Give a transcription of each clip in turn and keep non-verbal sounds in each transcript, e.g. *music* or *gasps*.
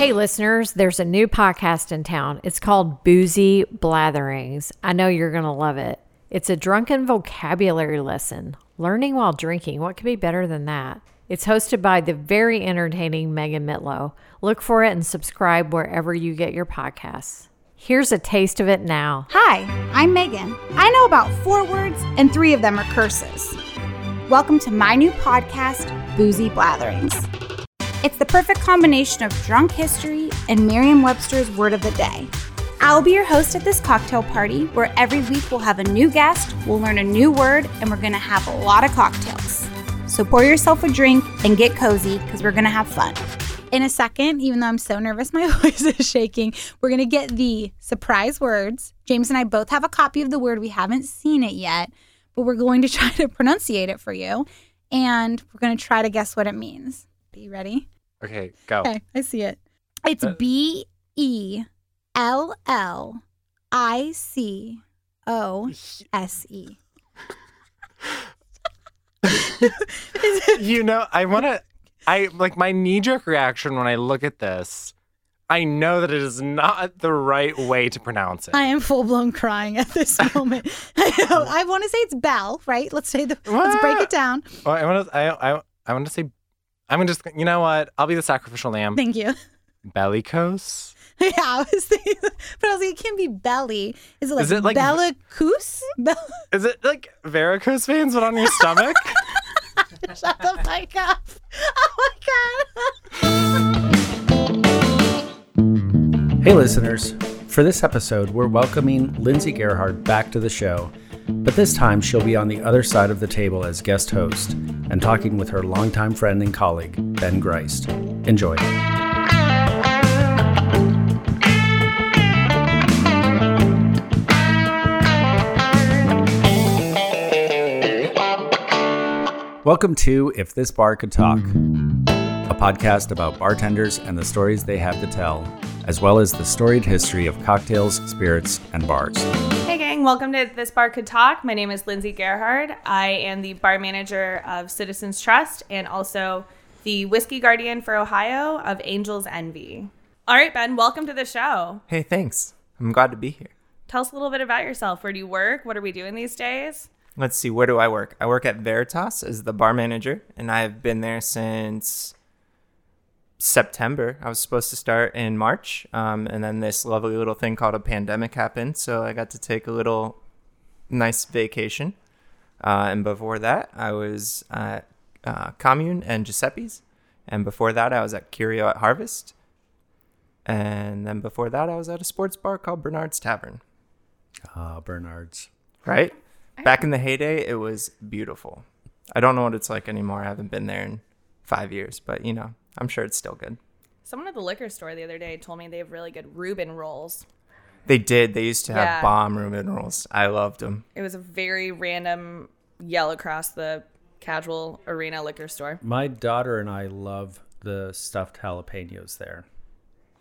Hey, listeners, there's a new podcast in town. It's called Boozy Blatherings. I know you're going to love it. It's a drunken vocabulary lesson. Learning while drinking. What could be better than that? It's hosted by the very entertaining Megan Mitlow. Look for it and subscribe wherever you get your podcasts. Here's a taste of it now. Hi, I'm Megan. I know about four words, and three of them are curses. Welcome to my new podcast, Boozy Blatherings. It's the perfect combination of drunk history and Merriam Webster's word of the day. I'll be your host at this cocktail party where every week we'll have a new guest, we'll learn a new word, and we're gonna have a lot of cocktails. So pour yourself a drink and get cozy because we're gonna have fun. In a second, even though I'm so nervous, *laughs* my voice is shaking, we're gonna get the surprise words. James and I both have a copy of the word. We haven't seen it yet, but we're going to *laughs* try to pronunciate it for you. And we're gonna try to guess what it means. You ready? Okay, go. Okay, I see it. It's Uh, B E L L I C O S E. you know, I want to. I like my knee jerk reaction when I look at this. I know that it is not the right way to pronounce it. I am full blown crying at this *laughs* moment. I. I want to say it's Bell, right? Let's say the. Let's break it down. Oh, I want to. I, I, I want to say. I'm gonna just. You know what? I'll be the sacrificial lamb. Thank you. Bellicose. *laughs* Yeah, I was thinking, but I was like, it can't be belly. Is it like, Is it like- bellicose? Bell- Is it like varicose veins, but on your stomach? *laughs* Shut the mic up. Oh my god. Hey, listeners. For this episode, we're welcoming Lindsay Gerhard back to the show, but this time she'll be on the other side of the table as guest host and talking with her longtime friend and colleague, Ben Greist. Enjoy. Welcome to If This Bar Could Talk, a podcast about bartenders and the stories they have to tell, as well as the storied history of cocktails, spirits, and bars. Gang, welcome to This Bar Could Talk. My name is Lindsay Gerhard. I am the bar manager of Citizens Trust and also the Whiskey Guardian for Ohio of Angels Envy. All right, Ben, welcome to the show. Hey, thanks. I'm glad to be here. Tell us a little bit about yourself. Where do you work? What are we doing these days? Let's see, where do I work? I work at Veritas as the bar manager, and I've been there since September. I was supposed to start in March, um, and then this lovely little thing called a pandemic happened, so I got to take a little nice vacation. Uh, and before that, I was at uh, Commune and Giuseppe's, and before that, I was at Curio at Harvest. And then before that, I was at a sports bar called Bernard's Tavern. Ah, Bernard's. right? Back in the heyday, it was beautiful. I don't know what it's like anymore. I haven't been there in five years, but you know, I'm sure it's still good. Someone at the liquor store the other day told me they have really good Reuben rolls. They did. They used to have Yeah. bomb Reuben rolls. I loved them. It was a very random yell across the casual arena liquor store. My daughter and I love the stuffed jalapenos there.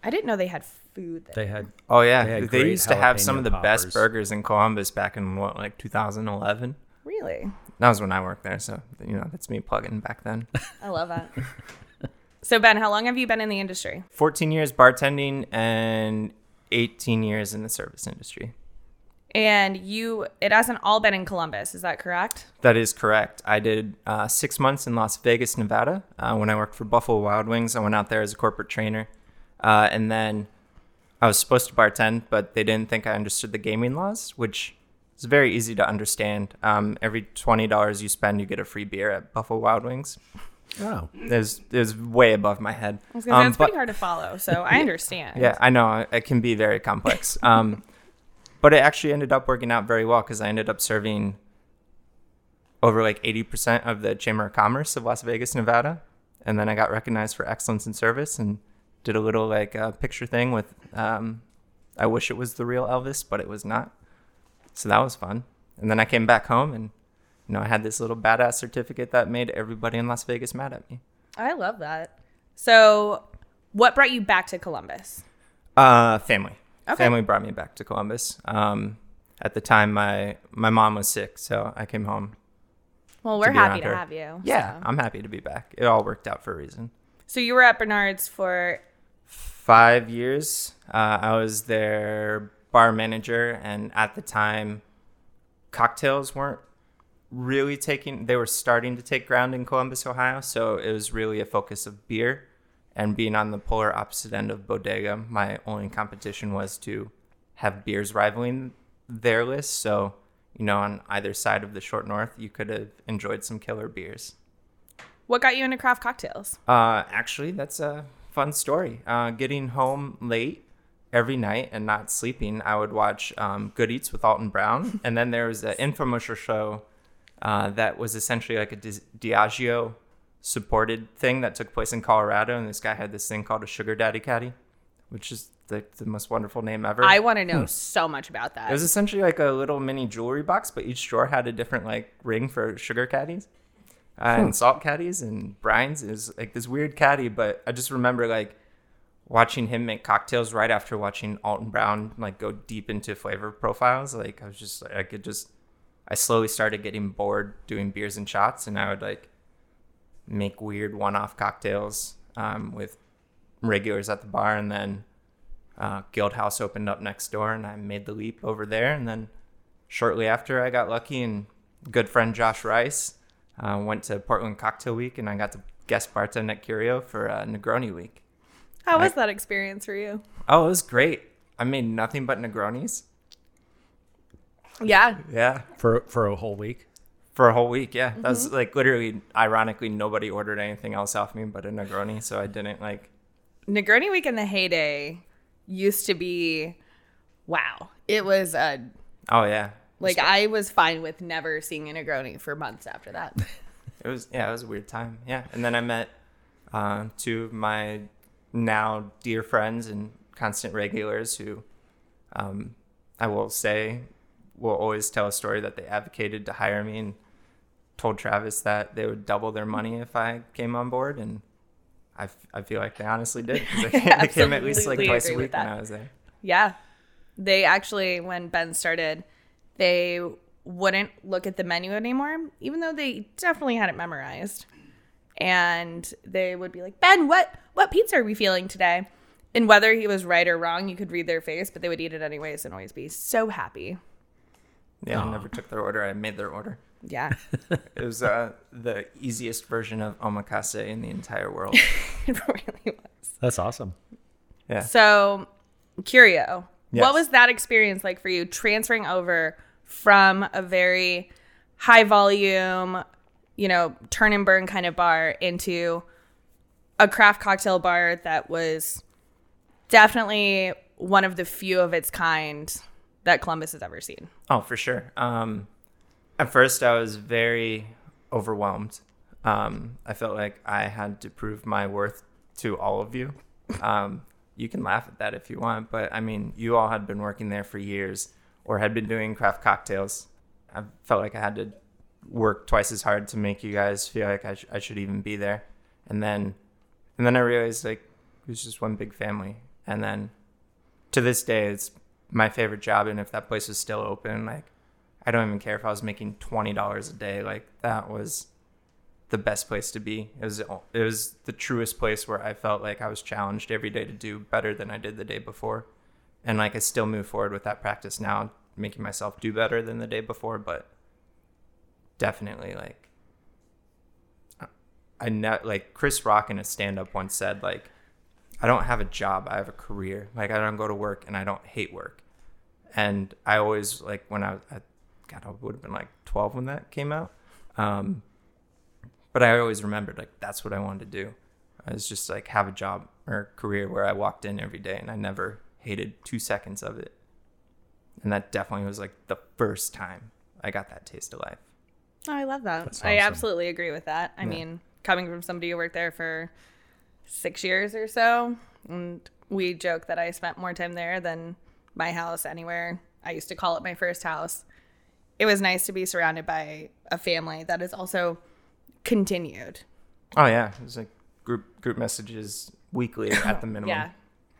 I didn't know they had food there. They had Oh yeah, They they, had great used to have some jalapeno of the best poppers. burgers in Columbus back in what, like 2011. really? That was when I worked there, so you know that's me plugging back then. *laughs* I love that. so Ben, how long have you been in the industry? 14 years bartending and 18 years in the service industry. And you, it hasn't all been in Columbus, is that correct? That is correct. I did uh, six months in Las Vegas, Nevada. Uh, when I worked for Buffalo Wild Wings, I went out there as a corporate trainer. Uh, and then I was supposed to bartend, but they didn't think I understood the gaming laws, which is very easy to understand. Um, every $20 you spend, you get a free beer at Buffalo Wild Wings. oh, It was, it was way above my head. I was gonna say, Um, it's but- pretty hard to follow, so I *laughs* understand. yeah, I know it can be very complex. *laughs* Um, but it actually ended up working out very well because I ended up serving over like 80% of the Chamber of Commerce of Las Vegas, Nevada. And then I got recognized for excellence in service and did a little like uh, picture thing with, um, I wish it was the real Elvis, but it was not. So that was fun. And then I came back home and, you know, I had this little badass certificate that made everybody in Las Vegas mad at me. I love that. So, what brought you back to Columbus? Uh, family. Okay. Family brought me back to Columbus. Um, at the time, my my mom was sick, so I came home. Well, we're be happy to her. have you. Yeah, so. I'm happy to be back. It all worked out for a reason. So you were at Bernard's for five years. Uh, I was their bar manager, and at the time, cocktails weren't really taking. They were starting to take ground in Columbus, Ohio. So it was really a focus of beer, and being on the polar opposite end of bodega, my only competition was to have beers rivaling their list. So you know, on either side of the short north, you could have enjoyed some killer beers. What got you into craft cocktails? Uh, actually, that's a fun story. Uh, getting home late every night and not sleeping, I would watch um, Good Eats with Alton Brown, *laughs* and then there was an infomercial show uh, that was essentially like a Di- Diageo supported thing that took place in Colorado, and this guy had this thing called a sugar daddy caddy, which is the, the most wonderful name ever. I want to know so much about that. It was essentially like a little mini jewelry box, but each drawer had a different like ring for sugar caddies uh, and salt caddies and brines. It was like this weird caddy, but I just remember like watching him make cocktails right after watching Alton Brown like go deep into flavor profiles. Like I was just I could just I slowly started getting bored doing beers and shots, and I would like make weird one-off cocktails um, with regulars at the bar, and then uh, Guild House opened up next door, and I made the leap over there. And then shortly after, I got lucky, and good friend Josh Rice uh, went to Portland Cocktail Week, and I got to guest bartend at Curio for uh, Negroni Week. How was I- that experience for you? Oh, it was great. I made nothing but Negronis. Yeah. Yeah, for for a whole week. for a whole week. Yeah, that was like literally, ironically, nobody ordered anything else off me but a Negroni, so I didn't like. Negroni Week in the heyday used to be wow. It was a Oh yeah, like I was fine with never seeing a Negroni for months after that. *laughs* It was yeah, it was a weird time. Yeah, and then I met uh, two of my now dear friends and constant regulars who, um, I will say, will always tell a story that they advocated to hire me and told Travis that they would double their money if I came on board, and I, f- I feel like they honestly did. 'cause They *laughs* came, they came at least like twice a week when. I was there. Yeah. They actually, when Ben started, they wouldn't look at the menu anymore, even though they definitely had it memorized. And they would be like, Ben, what what pizza are we feeling today? And whether he was right or wrong, you could read their face, but they would eat it anyways and always be so happy. Yeah, I never took their order. I made their order. Yeah. *laughs* It was uh, the easiest version of omakase in the entire world. *laughs* it really was. That's awesome. Yeah. So, Curio, Yes. what was that experience like for you transferring over from a very high volume, you know, turn and burn kind of bar into a craft cocktail bar that was definitely one of the few of its kind that Columbus has ever seen? Oh, for sure. Um, at first, I was very overwhelmed. Um, I felt like I had to prove my worth to all of you. Um, you can laugh at that if you want, but I mean, you all had been working there for years or had been doing craft cocktails. I felt like I had to work twice as hard to make you guys feel like I, sh- I should even be there. And then, and then I realized like it was just one big family. And then to this day, it's my favorite job. And if that place was still open, like, I don't even care if I was making twenty dollars a day. Like that was the best place to be. It was it was the truest place where I felt like I was challenged every day to do better than I did the day before, and like I still move forward with that practice now, making myself do better than the day before. But definitely, like I know, like Chris Rock in a stand up once said, like I don't have a job, I have a career. Like I don't go to work and I don't hate work. And I always like when I, I God, I would have been like 12 when that came out. Um, but I always remembered like that's what I wanted to do. I was just like have a job or career where I walked in every day and I never hated two seconds of it. And that definitely was like the first time I got that taste of life. Oh, I love that. That's I absolutely agree with that. I mean, coming from somebody who worked there for six years or so, and we joke that I spent more time there than my house anywhere. I used to call it my first house. It was nice to be surrounded by a family that is also continued. Oh yeah, it was like group group messages weekly at the *laughs* minimum. Yeah.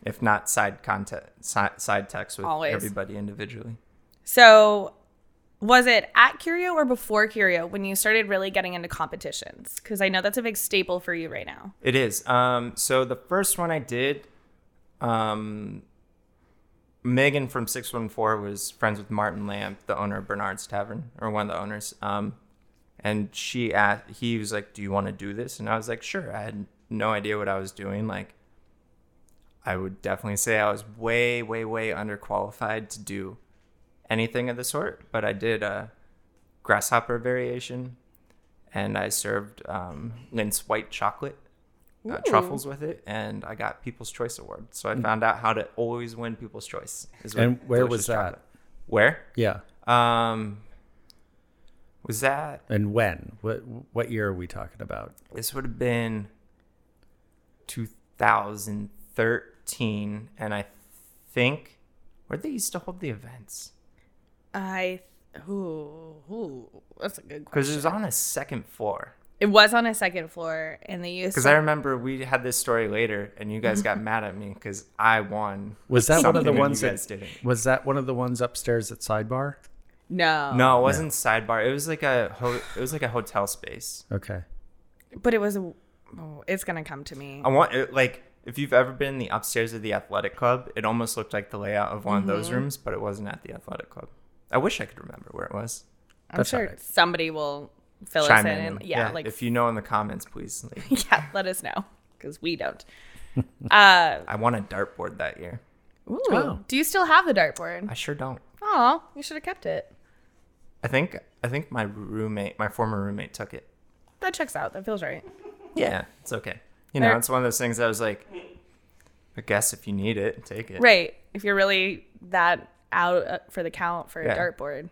If not side content, side, side text with Always. everybody individually. So, was it at Curio or before Curio when you started really getting into competitions? Because I know that's a big staple for you right now. It is. Um, so the first one I did, Um, Megan from 614 was friends with Martin Lamp, the owner of Bernard's Tavern, or one of the owners. Um, and she asked, he was like, Do you want to do this? And I was like, Sure. I had no idea what I was doing. Like, I would definitely say I was way, way, way underqualified to do anything of the sort, but I did a grasshopper variation and I served um, Lindt white chocolate uh, truffles with it, and I got People's Choice Award. So I found out how to always win People's Choice. is And where was that? chocolate. Where? Yeah. Um, was that And when? What what year are we talking about? this would have been 2013, and I think where they used to hold the events I. Ooh, ooh, that's a good question. because it was on a second floor. It was on a second floor, and they used. Because I remember we had this story later, and you guys got *laughs* mad at me because I won. Was that one of the ones you that guys didn't? was that one of the ones upstairs at Sidebar? no, No, it wasn't sidebar. It was like a ho- it was like a hotel space. Okay. but it was. a- Oh, it's gonna come to me. I want it, like if you've ever been in the upstairs of the athletic club, it almost looked like the layout of one of Mm-hmm. those rooms, but it wasn't at the athletic club. I wish I could remember where it was. I'm That's sure alright. somebody will fill Chime us in. in. And, yeah, like if you know in the comments, please. Like, *laughs* yeah, let us know because we don't. uh, *laughs* I won a dartboard that year. ooh, Oh. do you still have the dartboard? I sure don't. Oh, you should have kept it. I think I think my roommate, my former roommate, took it. That checks out. That feels right. Yeah, it's okay. You know, There- it's one of those things I was like, I guess if you need it, take it. Right. If you're really that out uh, for the count for Yeah. a dartboard.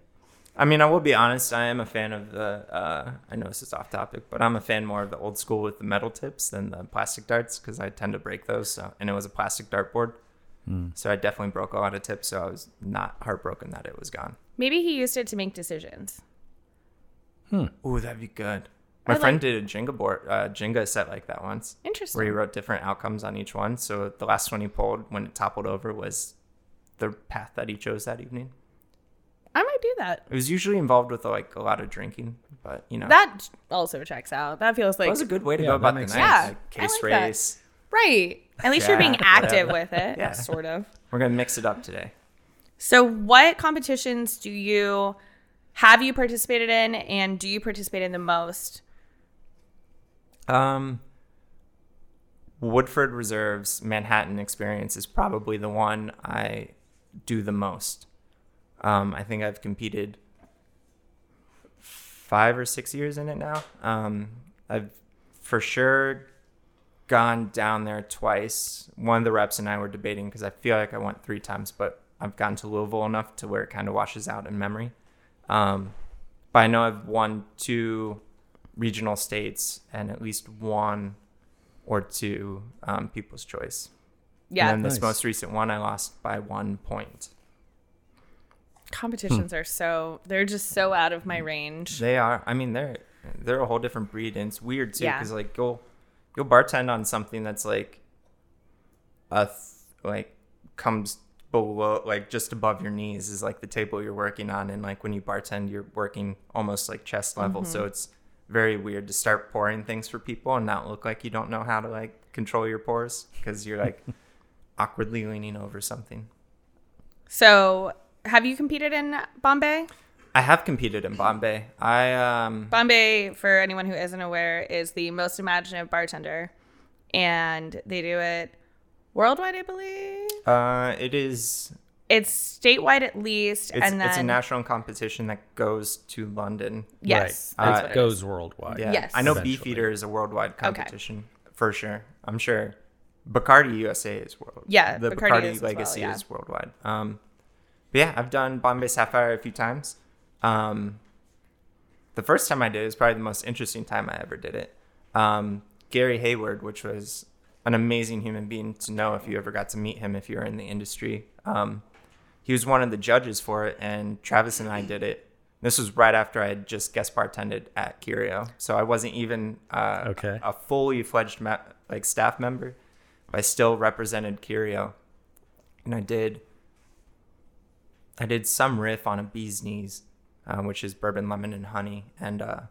I mean, I will be honest. I am a fan of the. Uh, I know this is off topic, but I'm a fan more of the old school with the metal tips than the plastic darts because I tend to break those. So, and it was a plastic dartboard, so I definitely broke a lot of tips. So I was not heartbroken that it was gone. Maybe he used it to make decisions. Hmm. Ooh, that'd be good. My I friend like- did a Jenga board, uh, Jenga set like that once, Interesting. where he wrote different outcomes on each one. So the last one he pulled when it toppled over was the path that he chose that evening. I might do that. It was usually involved with like a lot of drinking, but you know, That also checks out. That feels like that like was a good way to Yeah, go about the makes night. Yeah, like I case like that. race. right. At least you're being active whatever. with it. Yeah. Sort of. We're gonna mix it up today. So, what competitions do you have you participated in, and do you participate in the most? Um, Woodford Reserve's Manhattan experience is probably the one I do the most. Um, I think I've competed five or six years in it now. Um, I've for sure gone down there twice. One of the reps and I were debating because I feel like I went three times, but I've gotten to Louisville enough to where it kind of washes out in memory. Um, but I know I've won two regional states and at least one or two um, People's Choice. Yeah, And then this Nice. most recent one, I lost by one point. competitions are so they're just so out of my range. They are. I mean, they're they're a whole different breed, and it's weird too Yeah. because like you'll you'll bartend on something that's like a th- like comes below like just above your knees is like the table you're working on, and like when you bartend, you're working almost like chest level. So mm-hmm. it's very weird to start pouring things for people and not look like you don't know how to like control your pours because you're like *laughs* awkwardly leaning over something. So, have you competed in Bombay? I have competed in Bombay. I um Bombay, for anyone who isn't aware, is the most imaginative bartender, and they do it worldwide, I believe. uh it is It's statewide at least, It's, and then it's a national competition that goes to London. yes, Right. Uh, it it goes worldwide. Yeah. Yes. I know Eventually. Beefeater is a worldwide competition for sure. I'm sure. Bacardi USA is world. Yeah, the Bacardi Bacardi, is as well, legacy yeah. is worldwide. Um, but yeah, I've done Bombay Sapphire a few times. Um, the first time I did it was probably the most interesting time I ever did it. Um, Gary Hayward, which was an amazing human being to know if you ever got to meet him if you're in the industry. Um, he was one of the judges for it, and Travis and I did it. This was right after I had just guest bartended at Curio, so I wasn't even uh, Okay. a fully fledged me- like staff member. I still represented Curio, and I did. I did some riff on a bee's knees, uh, which is bourbon, lemon, and honey, and uh,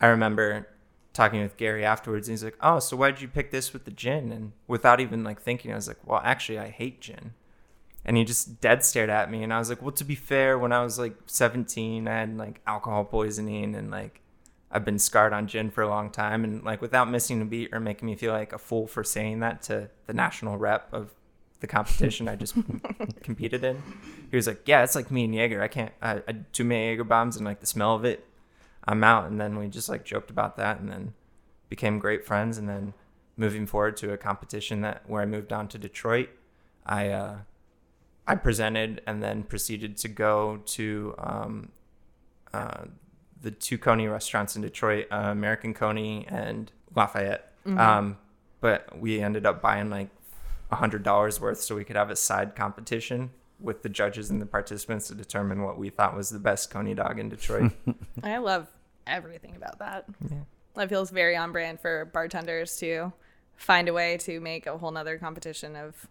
I remember talking with Gary afterwards, and he's like, "Oh, so why'd you pick this with the gin?" And without even like thinking, I was like, "Well, actually, I hate gin." And he just dead stared at me, and I was like, "Well, to be fair, when I was like 17, I had like alcohol poisoning, and like I've been scarred on gin for a long time, and like without missing a beat or making me feel like a fool for saying that to the national rep of the competition I just *laughs* competed in. He was like, "Yeah, it's like me and Jaeger. I can't. I, I too many Jaeger bombs, and like the smell of it, I'm out." And then we just like joked about that, and then became great friends. And then moving forward to a competition that where I moved on to Detroit, I uh, I presented and then proceeded to go to um, uh, the two Coney restaurants in Detroit, uh, American Coney and Lafayette. Um, but we ended up buying like a hundred dollars worth so we could have a side competition with the judges and the participants to determine what we thought was the best Coney dog in Detroit. *laughs* I love everything about that. That feels very on brand for bartenders to find a way to make a whole nother competition of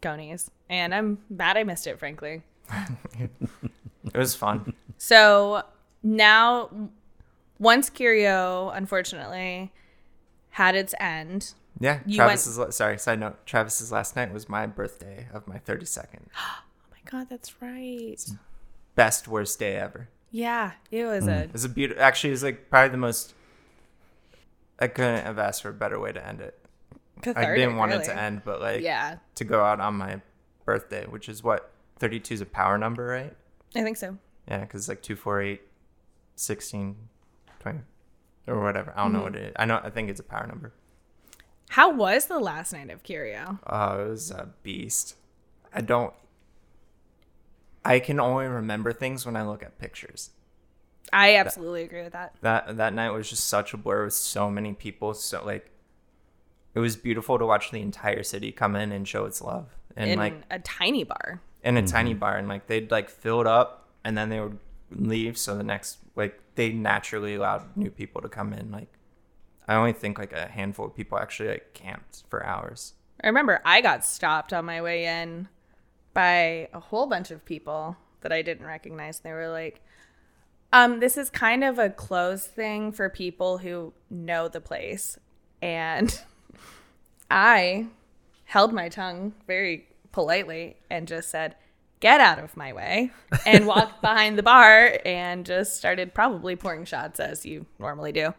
conies. And I'm mad I missed it, frankly. *laughs* it was fun. So now, once Curio, unfortunately, had its end, Yeah, You Travis's la- sorry, side note. Travis's last night was my birthday of my 32nd. *gasps* oh my God, that's right. Best worst day ever. Yeah, it was mm. a It was a beautiful. Actually, it was like probably the most. I couldn't have asked for a better way to end it. cathartic. I didn't want it to end, but like Yeah, to go out on my birthday, which is what 32 is a power number, right? I think so. Yeah, because it's like 2, 4, 8, 16, 20, or whatever. I don't Mm-hmm. know what it is. I know. I think it's a power number. How was the last night of Curio? Oh, it was a beast. I don't. I can only remember things when I look at pictures. I absolutely agree with that. That that night was just such a blur with so many people. So like, it was beautiful to watch the entire city come in and show its love. And in like a tiny bar. in a tiny bar and like they'd like fill it up and then they would leave so the next like they naturally allowed new people to come in like i only think like a handful of people actually like camped for hours I remember I got stopped on my way in by a whole bunch of people that I didn't recognize. They were like, um, this is kind of a closed thing for people who know the place. And *laughs* I held my tongue very politely and just said, get out of my way, and walked *laughs* behind the bar and just started probably pouring shots as you normally do.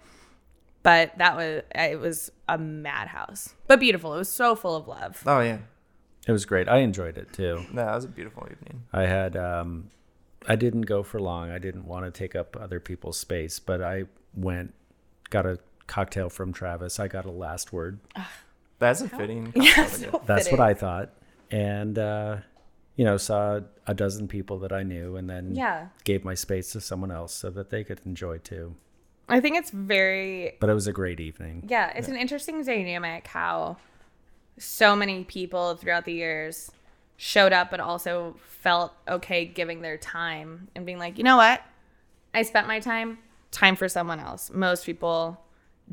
But that was, it was a madhouse, but beautiful. It was so full of love. oh yeah It was great. I enjoyed it too. no, that was a beautiful evening I had um I didn't go for long. I didn't want to take up other people's space, but I went got a cocktail from Travis. I got a last word. that's a fitting *laughs* Yeah, so get. That's fitting. what I thought. And uh you know, saw a dozen people that I knew and then Yeah. gave my space to someone else so that they could enjoy too. I think it's very But it was a great evening. yeah, it's an interesting dynamic how so many people throughout the years showed up but also felt okay giving their time and being like, "You know what? I spent my time, time for someone else." Most people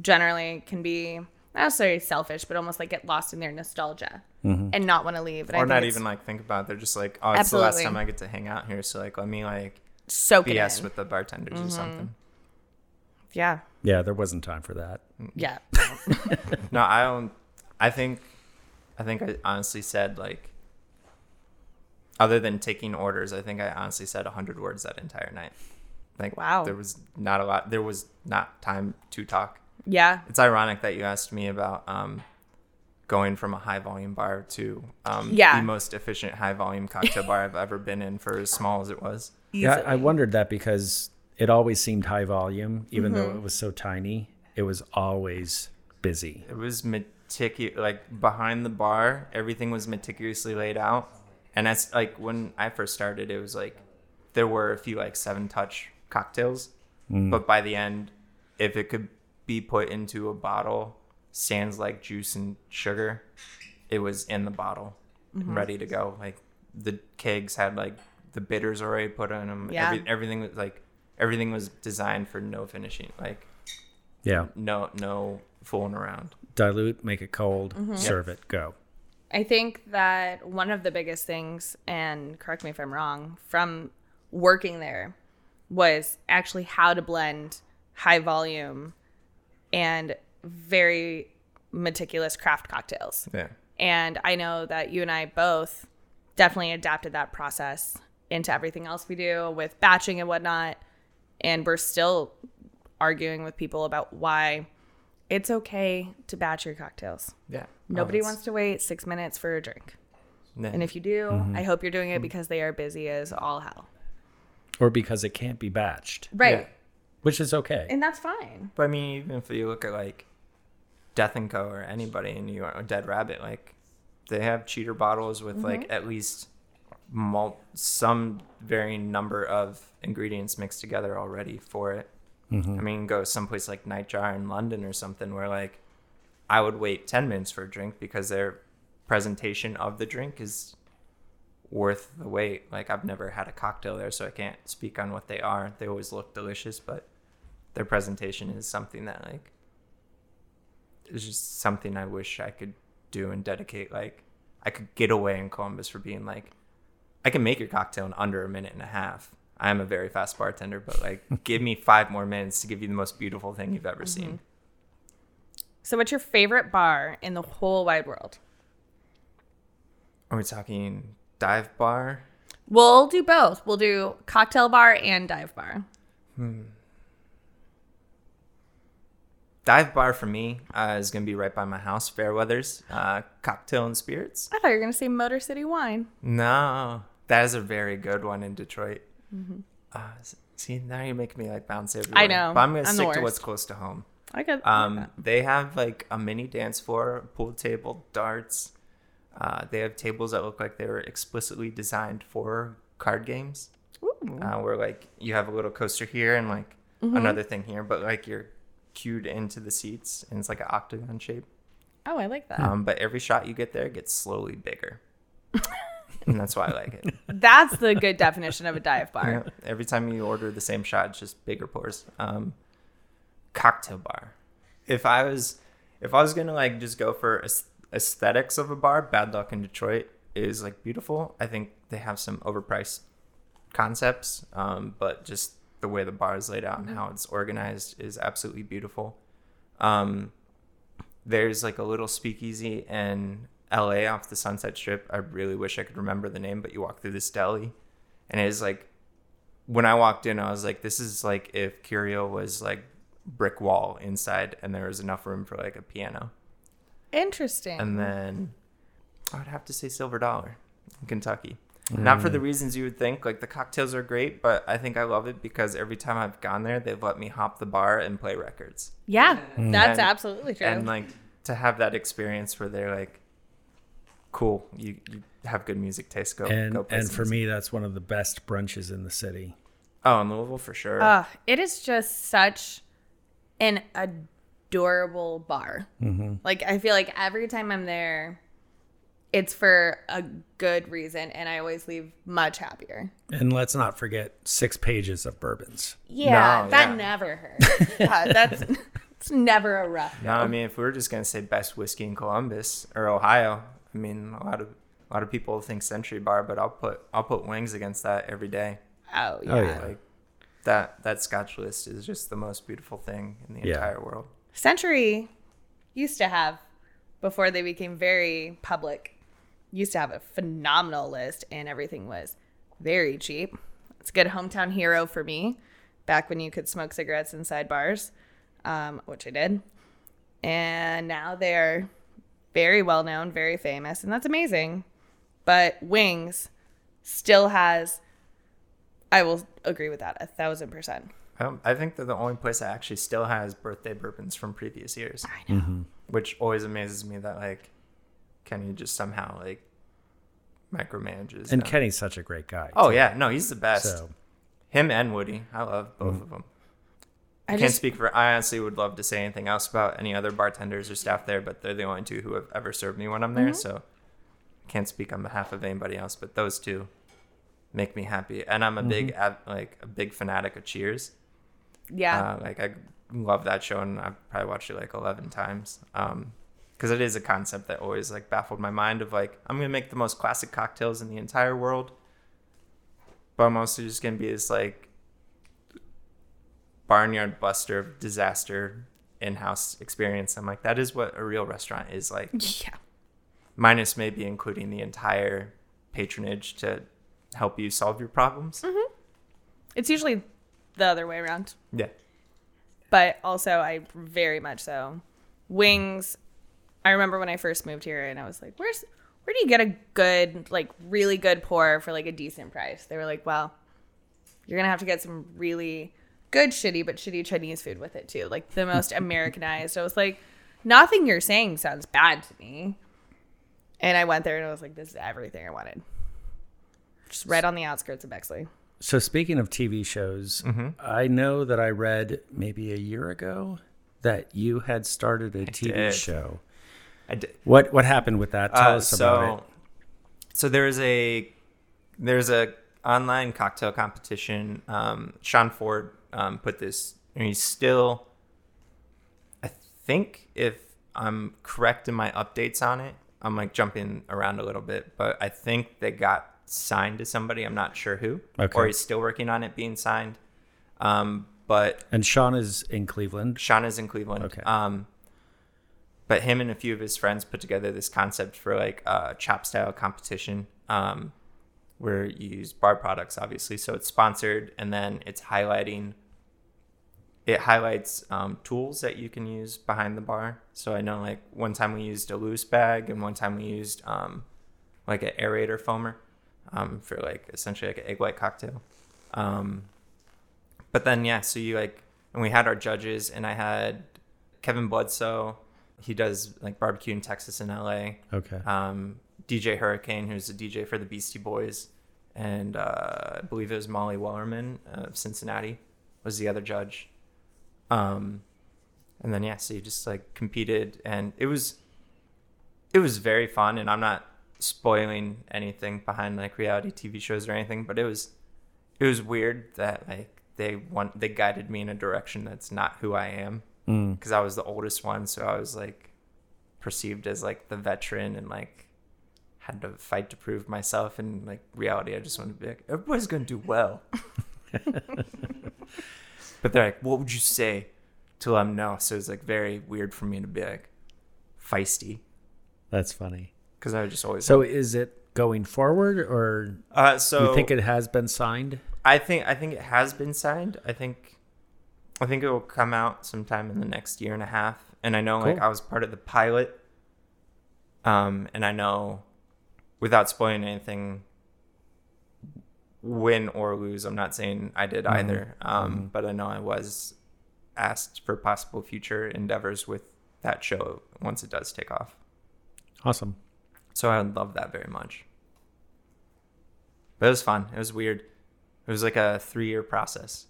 generally can be not necessarily selfish, but almost like get lost in their nostalgia Mm-hmm. and not want to leave. And I or think not even like think about it. they're just like oh it's the last time i get to hang out here so like let me like soak it bs in. with the bartenders or mm-hmm. something yeah, Yeah, there wasn't time for that. Mm. yeah. *laughs* no i don't i think i think i honestly said like other than taking orders i think i honestly said 100 words that entire night like Wow. there was not a lot there was not time to talk Yeah. it's ironic that you asked me about um going from a high volume bar to um Yeah. the most efficient high volume cocktail bar i've ever been in for as small as it was *laughs* Yeah, I wondered that because it always seemed high volume, even though Mm-hmm. it was so tiny. It was always busy. It was meticulous. Like behind the bar, everything was meticulously laid out. And that's like when I first started, it was like there were a few like seven touch cocktails, but by the end, if it could be put into a bottle, sans like juice and sugar, it was in the bottle, ready to go. Like the kegs had like the bitters already put in them. Yeah. Every, everything was like everything was designed for no finishing. Like Yeah. no no fooling around. Dilute, make it cold, Mm-hmm. serve it, go. I think that one of the biggest things, and correct me if I'm wrong, from working there was actually how to blend high volume and very meticulous craft cocktails. Yeah. And I know that you and I both definitely adapted that process into everything else we do with batching and whatnot. And we're still arguing with people about why it's okay to batch your cocktails. Yeah. Nobody Oh, wants to wait six minutes for a drink. Yeah. And if you do, Mm-hmm. I hope you're doing it because they are busy as all hell. Or because it can't be batched, Right. Yeah. Which is okay. And that's fine. But I mean, even if you look at like Death and Co. or anybody in New York, or Dead Rabbit, like they have cheater bottles with like mm-hmm. at least mul- some varying number of ingredients mixed together already for it. Mm-hmm. I mean, go someplace like Nightjar in London or something where like I would wait 10 minutes for a drink because their presentation of the drink is worth the wait. Like I've never had a cocktail there, so I can't speak on what they are. They always look delicious, but their presentation is something that like is just something I wish I could do and dedicate. Like I could get away in Columbus for being like, I can make your cocktail in under a minute and a half. I am a very fast bartender, but like, *laughs* give me five more minutes to give you the most beautiful thing you've ever seen. Mm-hmm. So, what's your favorite bar in the whole wide world? Are we talking dive bar? We'll do both. We'll do cocktail bar and dive bar. Hmm. Dive bar for me uh, is gonna be right by my house, Fairweathers, uh, cocktail and spirits. I thought you were going to say Motor City Wine. No, that is a very good one in Detroit. Uh, see, now you're making me like bounce everywhere. I know. but I'm gonna stick to what's close to home. I could. Um, they have like a mini dance floor, pool table, darts. Uh, they have tables that look like they were explicitly designed for card games. Uh, where like you have a little coaster here and like Mm-hmm. another thing here, but like you're cued into the seats and it's like an octagon shape. oh, I like that. Um, but every shot you get there gets slowly bigger, *laughs* and that's why I like it. That's the good definition of a dive bar. Yeah, every time you order the same shot, it's just bigger pours. Um, cocktail bar. If I was, if I was gonna like just go for aesthetics of a bar, Bad Luck in Detroit is like beautiful. I think they have some overpriced concepts, um, but just the way the bar is laid out and how it's organized is absolutely beautiful. Um, there's like a little speakeasy in LA off the Sunset Strip. I really wish I could remember the name, but you walk through this deli and it is like when I walked in, I was like, this is like if Curio was like brick wall inside and there was enough room for like a piano. Interesting. And then I would have to say Silver Dollar in Kentucky. Not for the reasons you would think. Like the cocktails are great, but I think I love it because every time I've gone there, they've let me hop the bar and play records. yeah, that's And- absolutely true. And like to have that experience where they're like, cool, you, you have good music taste. Go, and go and for music." me, that's one of the best brunches in the city. Oh, in Louisville for sure. Uh, it is just such an adorable bar. Like I feel like every time I'm there, it's for a good reason, and I always leave much happier. And let's not forget six pages of bourbons. Yeah, No, that yeah. never hurts. Uh, *laughs* that's it's never a rough. No, I mean if we were just gonna say best whiskey in Columbus or Ohio, I mean a lot of a lot of people think Century Bar, but I'll put I'll put wings against that every day. Oh yeah. Oh yeah. Like that that Scotch list is just the most beautiful thing in the Yeah. entire world. Century used to have before they became very public used to have a phenomenal list and everything was very cheap it's a good hometown hero for me back when you could smoke cigarettes inside bars um, which i did and now they're very well known very famous and that's amazing but wings still has i will agree with that a thousand percent Um, I think they're the only place that actually still has birthday bourbons from previous years. I know. Which always amazes me that like Kenny just somehow like micromanages. And them. Kenny's such a great guy. Oh too. yeah, no, he's the best. So Him and Woody, I love both of them. i can't just speak for. I honestly would love to say anything else about any other bartenders or staff there, but they're the only two who have ever served me when I'm there. So I can't speak on behalf of anybody else. But those two make me happy, and I'm a big ad, like a big fanatic of Cheers. yeah Uh, like I love that show, and I've probably watched it like 11 times. Um, because it is a concept that always like baffled my mind of like I'm gonna make the most classic cocktails in the entire world, but I'm also just gonna be this like barnyard buster of disaster in-house experience. I'm like, that is what a real restaurant is like, *laughs* Yeah. minus maybe including the entire patronage to help you solve your problems. mm-hmm. It's usually the other way around. Yeah. but also I very much so. Wings. I remember when I first moved here, and I was like, "Where's where do you get a good, like, really good pour for like a decent price?" They were like, "Well, you're gonna have to get some really good shitty, but shitty Chinese food with it too, like the most *laughs* Americanized." I was like, "Nothing you're saying sounds bad to me," and I went there and I was like, "This is everything I wanted." Just right on the outskirts of Bexley. So speaking of TV shows, Mm-hmm. I know that I read maybe a year ago that you had started a TV did. show. I did. What what happened with that? Tell Uh, us so, about it. So there's a there's a online cocktail competition. Um, Sean Ford um, put this, and he's still. I think if I'm correct in my updates on it, I'm like jumping around a little bit, but I think they got signed to somebody. I'm not sure who, Okay. or he's still working on it being signed. Um, but And Sean is in Cleveland. Sean is in Cleveland. Okay. Um, but him and a few of his friends put together this concept for like a chop style competition, um, where you use bar products, obviously. So it's sponsored, and then it's highlighting. It highlights um, tools that you can use behind the bar. So I know, like one time we used a Lewis bag, and one time we used um, like an aerator foamer um, for like essentially like an egg white cocktail. Um, but then yeah, so you like, and we had our judges, and I had Kevin Bludso. He does like barbecue in Texas and LA. Okay. Um, DJ Hurricane, who's a DJ for the Beastie Boys, and uh, I believe it was Molly Wellmann of Cincinnati was the other judge. Um, and then yeah, so you just like competed, and it was it was very fun. And I'm not spoiling anything behind like reality TV shows or anything, but it was it was weird that like they want they guided me in a direction that's not who I am Mm. because I was the oldest one, so I was like perceived as like the veteran and like had to fight to prove myself. And like reality, I just wanted to be like everybody's gonna do well. *laughs* but they're like, what would you say to let them know? So it's like very weird for me to be like feisty That's funny. because I just always So is it going forward or uh, so you think it has been signed? I think I think it has been signed. I think I think it will come out sometime in the next year and a half. And I know like I was part of the pilot. Um and I know without spoiling anything win or lose, I'm not saying I did either. Um but I know I was asked for possible future endeavors with that show once it does take off. Awesome. So I would love that very much. But it was fun. It was weird. It was like a three year process.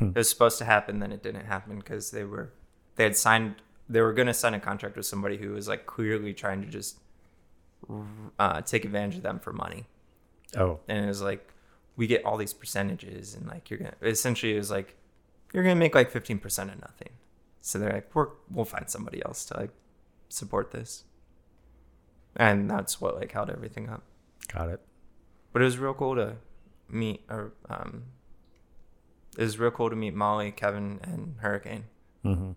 It was supposed to happen, then it didn't happen because they were they had signed they were gonna sign a contract with somebody who was like clearly trying to just uh, take advantage of them for money. Oh, And it was like we get all these percentages and like you're gonna essentially it was like you're gonna make like fifteen percent of nothing. So they're like, We're we'll find somebody else to like support this. And that's what like held everything up. got it. But it was real cool to meet or um it was real cool to meet Molly, Kevin, and Hurricane. hmm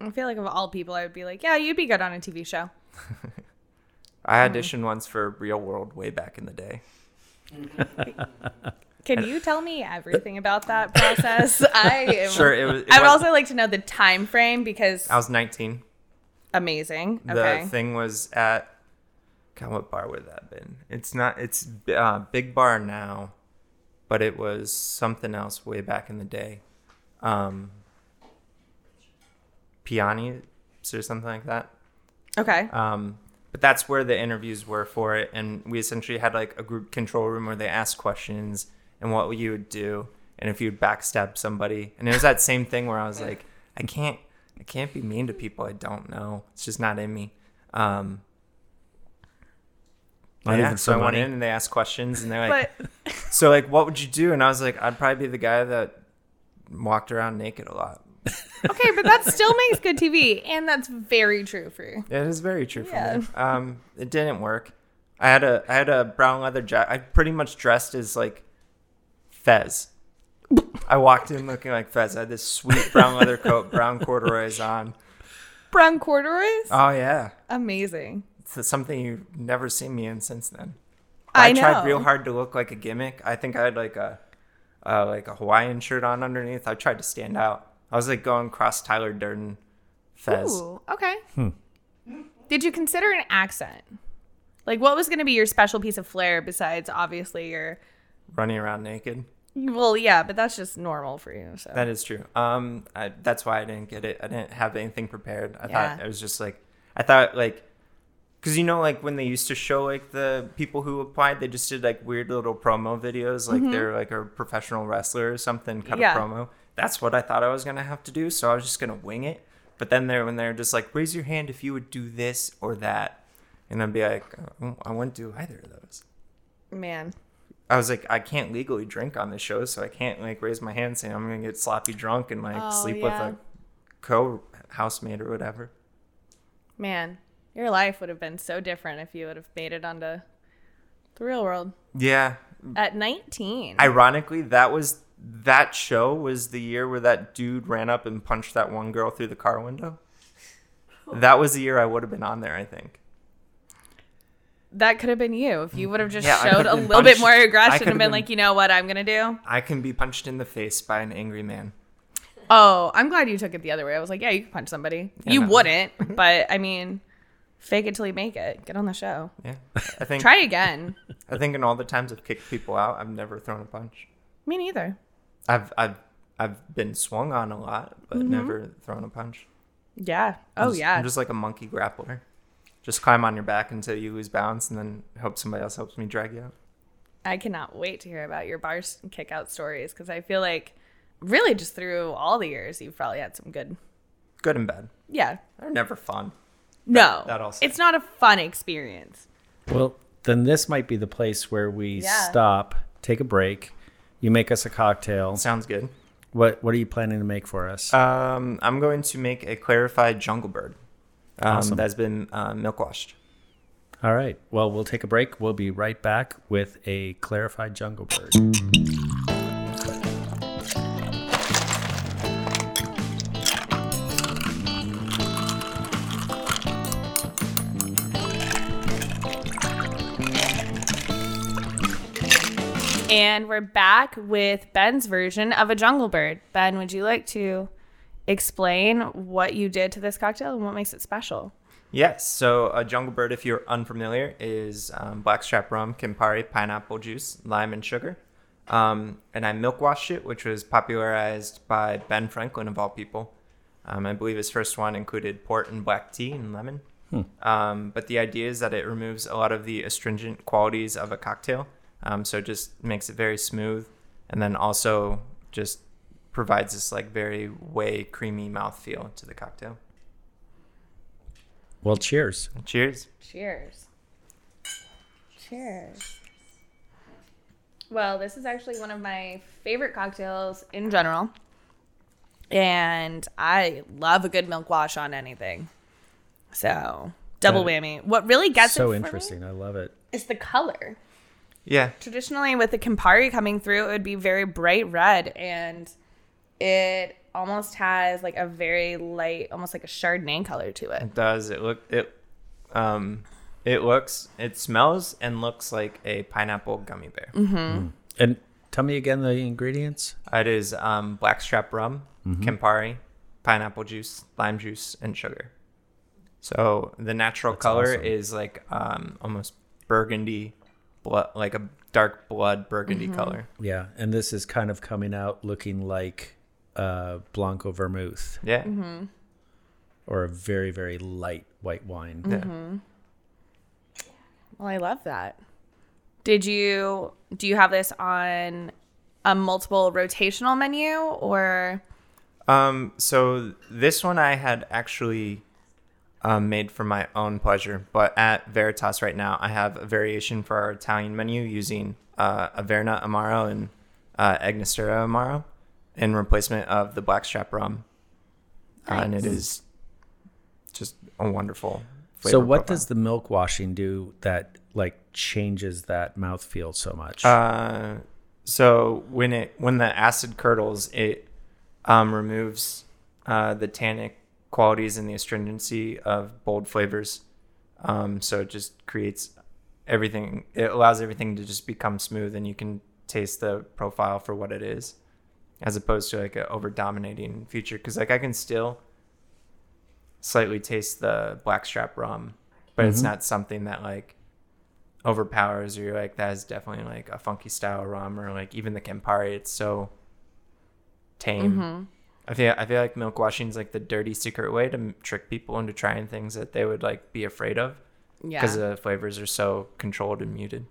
I feel like of all people, I would be like, yeah, you'd be good on a TV show. *laughs* I auditioned once for Real World way back in the day. *laughs* Can you tell me everything about that *laughs* process? I am, Sure, it was. It I would was- also like to know the time frame because I was 19. amazing. The thing was at. God, what bar would that have been? It's not. It's uh, Big Bar now, but it was something else way back in the day. Um, Piani or something like that. Okay. Um, but that's where the interviews were for it, and we essentially had like a group control room where they asked questions and what you would do, and if you'd backstab somebody, and it was that same thing where I was *laughs* like, I can't, I can't be mean to people I don't know. It's just not in me. Um, Not yeah, even so for I went in and they asked questions, and they're like, but *laughs* so like, what would you do? And I was like, I'd probably be the guy that walked around naked a lot. okay, but that still makes good TV, and that's very true for you. It is very true for me. *laughs* Um, it didn't work. I had a I had a brown leather jacket. I pretty much dressed as like Fez. I walked in looking like Fez. I had this sweet brown leather coat, brown corduroys on. Brown corduroys? Oh yeah, Amazing. It's something you've never seen me in since then. I I, tried real hard to look like a gimmick. I think I had like a uh, like a Hawaiian shirt on underneath. I tried to stand out. I was like going cross Tyler Durden, Fez. Ooh, okay. Did you consider an accent? Like, what was going to be your special piece of flair besides obviously your. running around naked. Well, yeah, but that's just normal for you. So That is true. Um, I, that's why I didn't get it. I didn't have anything prepared. I Yeah. thought it was just like, I thought like, cause you know like when they used to show like the people who applied, they just did like weird little promo videos, like they're like a professional wrestler or something, cut Mm-hmm. Yeah. a promo. That's what I thought I was gonna have to do. So I was just gonna wing it. But then there, when they're just like, raise your hand if you would do this or that, and I'd be like, oh, I wouldn't do either of those. man. I was like, I can't legally drink on this show, so I can't like raise my hand saying I'm gonna get sloppy drunk and like Oh, sleep yeah. with a co housemate or whatever. Man, your life would have been so different if you would have made it onto the real world Yeah. at 19. Ironically, that was that show was the year where that dude ran up and punched that one girl through the car window. That was the year I would have been on there, I think. that could have been you if you would have just Yeah, showed a little bit more aggression and been been- like, you know what I'm gonna do. I can be punched in the face by an angry man. Oh, I'm glad you took it the other way. I was like, yeah, you can punch somebody. Yeah, you no. wouldn't, but I mean, fake it till you make it. Get on the show. Yeah. I think Try again. I think in all the times I've kicked people out, I've never thrown a punch. Me neither. I've I've I've been swung on a lot, but mm-hmm. never thrown a punch. Yeah. Oh, I'm Oh just- yeah. I'm just like a monkey grappler. Just climb on your back until you lose balance, and then hope somebody else helps me drag you out. I cannot wait to hear about your bar s- kick out stories because I feel like really just through all the years you've probably had some good. Good and bad. Yeah. They're never fun. No. that also- It's not a fun experience. Well, then this might be the place where we Yeah. stop, take a break. You make us a cocktail. Sounds good. What What are you planning to make for us? Um, I'm going to make a clarified jungle bird. Um, Awesome. That's been uh, milk washed. All right. Well, we'll take a break. We'll be right back with a clarified jungle bird. And we're back with Ben's version of a jungle bird. Ben, would you like to explain what you did to this cocktail and what makes it special? Yes. So a jungle bird, if you're unfamiliar, is um, blackstrap rum, Campari, pineapple juice, lime, and sugar. Um, and I milk washed it, which was popularized by Ben Franklin of all people. Um, I believe his first one included port and black tea and lemon. Um, but the idea is that it removes a lot of the astringent qualities of a cocktail. Um, so it just makes it very smooth, and then also just provides this like very way creamy mouthfeel to the cocktail. Well, cheers. Cheers. Cheers. Cheers. Well, this is actually one of my favorite cocktails in general. And I love a good milk wash on anything. So, double That- whammy. What really gets it so for me interesting. I love it. is the color. Yeah. Traditionally, with the Campari coming through, it would be very bright red, and it almost has like a very light, almost like a Chardonnay color to it. It does. It look it um it looks it smells and looks like a pineapple gummy bear. Mm-hmm. And tell me again the ingredients. It is um blackstrap rum, Campari, pineapple juice, lime juice, and sugar. So the natural color awesome. is like um almost burgundy blood like a dark blood burgundy Mm-hmm. color. Yeah, and this is kind of coming out looking like uh, Blanco vermouth Yeah. Mm-hmm. or a very very light white wine. Yeah. Well, I love that. Did you do you have this on a multiple rotational menu or Um, so this one I had actually um, made for my own pleasure, but at Veritas right now I have a variation for our Italian menu using uh, Averna Amaro and uh, Amaro in replacement of the blackstrap rum, uh, and it is just a wonderful. Flavor. So what profile. does the milk washing do that like changes that mouthfeel so much? Uh, So when it when the acid curdles, it um, removes uh, the tannic qualities and the astringency of bold flavors. Um, so it just creates everything. It allows everything to just become smooth, and you can taste the profile for what it is, as opposed to like an over dominating feature. Because like I can still slightly taste the blackstrap rum, but it's not something that like overpowers or you're like that is definitely like a funky style rum or like even the Campari. It's so tame. I feel I feel like milk washing is like the dirty secret way to trick people into trying things that they would like be afraid of Yeah. because the flavors are so controlled and muted.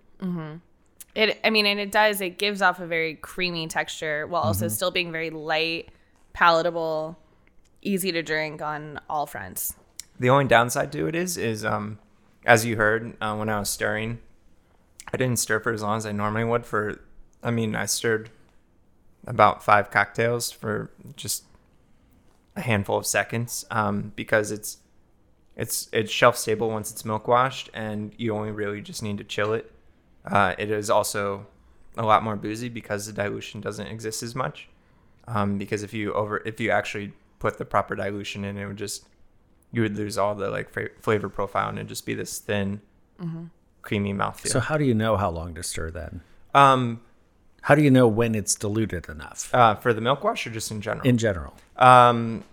It, I mean, and it does. It gives off a very creamy texture while also Mm-hmm. still being very light, palatable, easy to drink on all fronts. The only downside to it is is um as you heard uh, when I was stirring, I didn't stir for as long as I normally would. For I mean, I stirred about five cocktails for just a handful of seconds um, because it's it's it's shelf stable once it's milk washed, and you only really just need to chill it. Uh, it is also a lot more boozy because the dilution doesn't exist as much. Um, because if you over if you actually put the proper dilution in, it would just you would lose all the like fra- flavor profile and it'd just be this thin, creamy mouthfeel. So how do you know how long to stir then? um, How do you know when it's diluted enough uh, for the milk wash or just in general? in general? Um,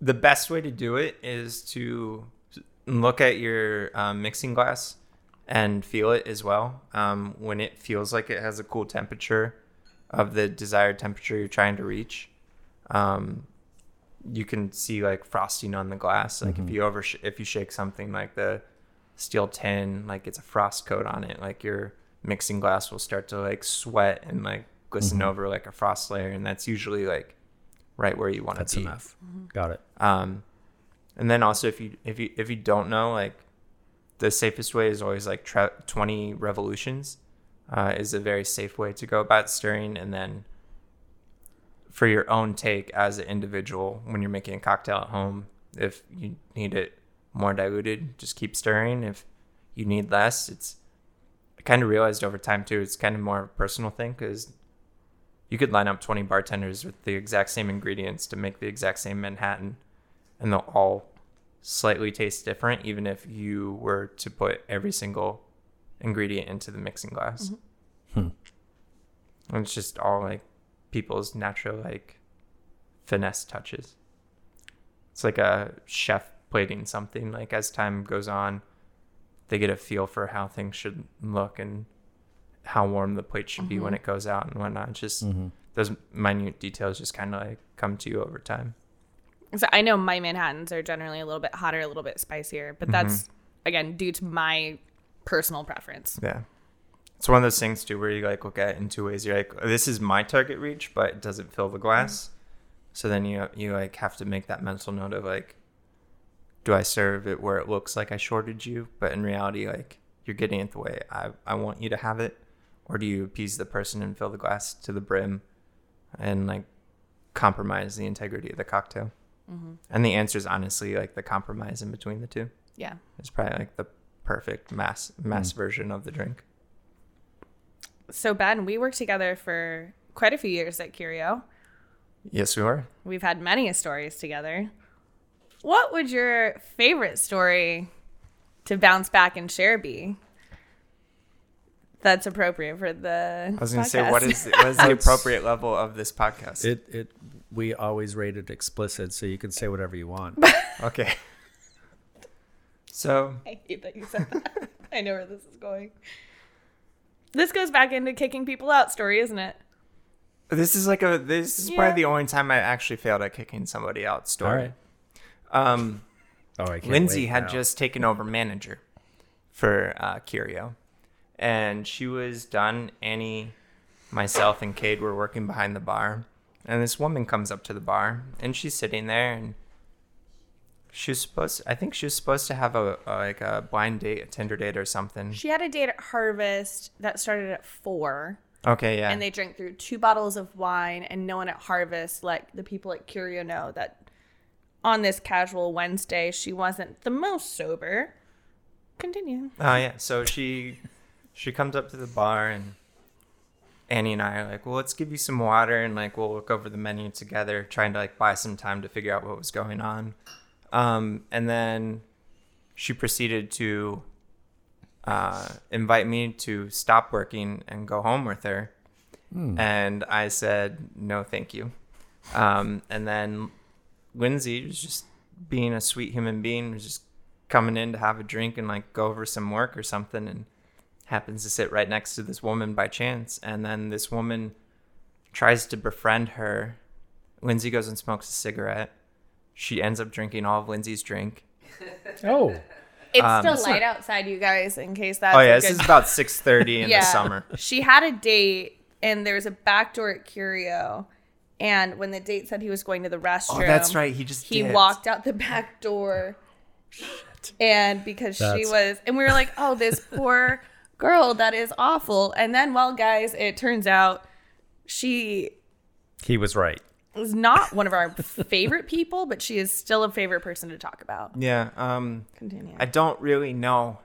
the best way to do it is to look at your um, mixing glass and feel it as well. Um, when it feels like it has a cool temperature of the desired temperature you're trying to reach, um, you can see like frosting on the glass. Like if you over if you shake something like the steel tin, like it's a frost coat on it, like your mixing glass will start to like sweat and like glisten over like a frost layer, and that's usually like right where you want That's to be. enough. Got it. Um, and then also if you if you if you don't know, like the safest way is always like tra- twenty revolutions uh, is a very safe way to go about stirring, and then for your own take as an individual when you're making a cocktail at home, if you need it more diluted, just keep stirring. If you need less, it's kind of realized over time too. It's kind of more of a personal thing because you could line up 20 bartenders with the exact same ingredients to make the exact same Manhattan, and they'll all slightly taste different, even if you were to put every single ingredient into the mixing glass. Mm-hmm. Hmm. And it's just all like people's natural like finesse touches. It's like a chef plating something. Like as time goes on, they get a feel for how things should look and how warm the plate should be when mm-hmm. it goes out and whatnot. It's just mm-hmm. those minute details just kind of like come to you over time. So I know my Manhattans are generally a little bit hotter, a little bit spicier, but that's mm-hmm. again due to my personal preference. Yeah. It's one of those things too where you like look at it in two ways. You're like, this is my target reach, but it doesn't fill the glass. So then you you like have to make that mental note of like, do I serve it where it looks like I shorted you, but in reality, like you're getting it the way I I want you to have it, or do you appease the person and fill the glass to the brim, and like compromise the integrity of the cocktail? Mm-hmm. And the answer is honestly like the compromise in between the two. Yeah. It's probably like the perfect mass mass mm. version of the drink. So Ben, we worked together for quite a few years at Curio. Yes, we were. We've had many stories together. What would your favorite story to bounce back and share be? That's appropriate for the. I was going to say, what podcast. is the, what is the appropriate level of this podcast? It it we always rate it explicit, so you can say whatever you want. *laughs* okay. So I hate that you said that. *laughs* I know where this is going. This goes back into kicking people out story, isn't it? this is like a this is Yeah. probably the only time I actually failed at kicking somebody out story. right. Um, Oh, I can't Lindsay wait had now. just taken over manager for uh, Curio, and she was done. Annie, myself, and Cade were working behind the bar, and this woman comes up to the bar, and she's sitting there, and she was supposed. I think she was supposed to have a, a like a blind date, a Tinder date, or something. She had a date at Harvest that started at four, Okay, yeah. and they drank through two bottles of wine, and no one at Harvest, like the people at Curio, know that on this casual Wednesday, she wasn't the most sober. Continue. Oh yeah. So she she comes up to the bar and Annie and I are like, well, let's give you some water and like we'll look over the menu together, trying to like buy some time to figure out what was going on. Um, and then she proceeded to uh, invite me to stop working and go home with her. And I said, no, thank you. Um, and then Lindsay was just being a sweet human being, was just coming in to have a drink and like go over some work or something, and happens to sit right next to this woman by chance. And then this woman tries to befriend her. Lindsay goes and smokes a cigarette. She ends up drinking all of Lindsay's drink. *laughs* Oh, It's Um, still it's light outside, you guys, in case that's oh a yeah, this is about six thirty in the *laughs* summer. She had a date, and there was a back door at Curio. And when the date said he was going to the restroom, Oh, that's right. He just he dipped. walked out the back door. And because she was, and we were like, oh, this *laughs* poor girl, that is awful. And then, well, guys, it turns out she he was right. is not one of our favorite people, but she is still a favorite person to talk about. Yeah. Um, Continue. I don't really know.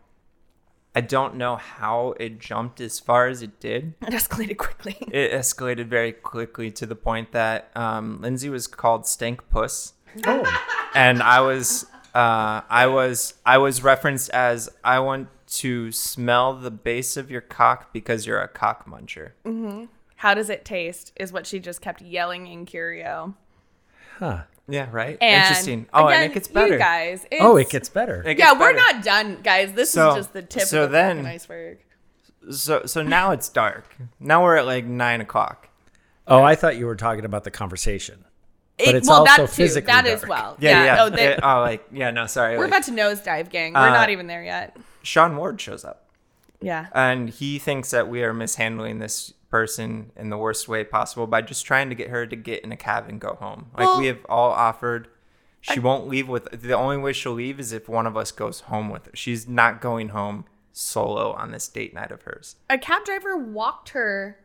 I don't know how it jumped as far as it did. *laughs* It escalated quickly. *laughs* It escalated very quickly to the point that um, Lindsay was called Stank Puss, Oh, and I was, uh, I was, I was referenced as I want to smell the base of your cock because you're a cock muncher. How does it taste? Is what she just kept yelling in Curio. huh. Yeah, right. And Interesting. Oh, again, and it gets better. You guys, Oh, it gets better. It Yeah, gets we're not done, guys. This So- is just the tip so of the then- iceberg. So, so now it's dark. Now we're at like nine o'clock. Oh, I thought you were talking about the conversation. But it's well, also that too. physically That as dark. well. Yeah, yeah. Oh, they, It- oh, like yeah. No, sorry. we're like, about to nosedive, gang. We're Uh, not even there yet. Sean Ward shows up. Yeah. and he thinks that we are mishandling this person in the worst way possible by just trying to get her to get in a cab and go home. Like Well- we have all offered. She won't leave with the only way she'll leave is if one of us goes home with her. She's not going home solo on this date night of hers. a cab driver walked her.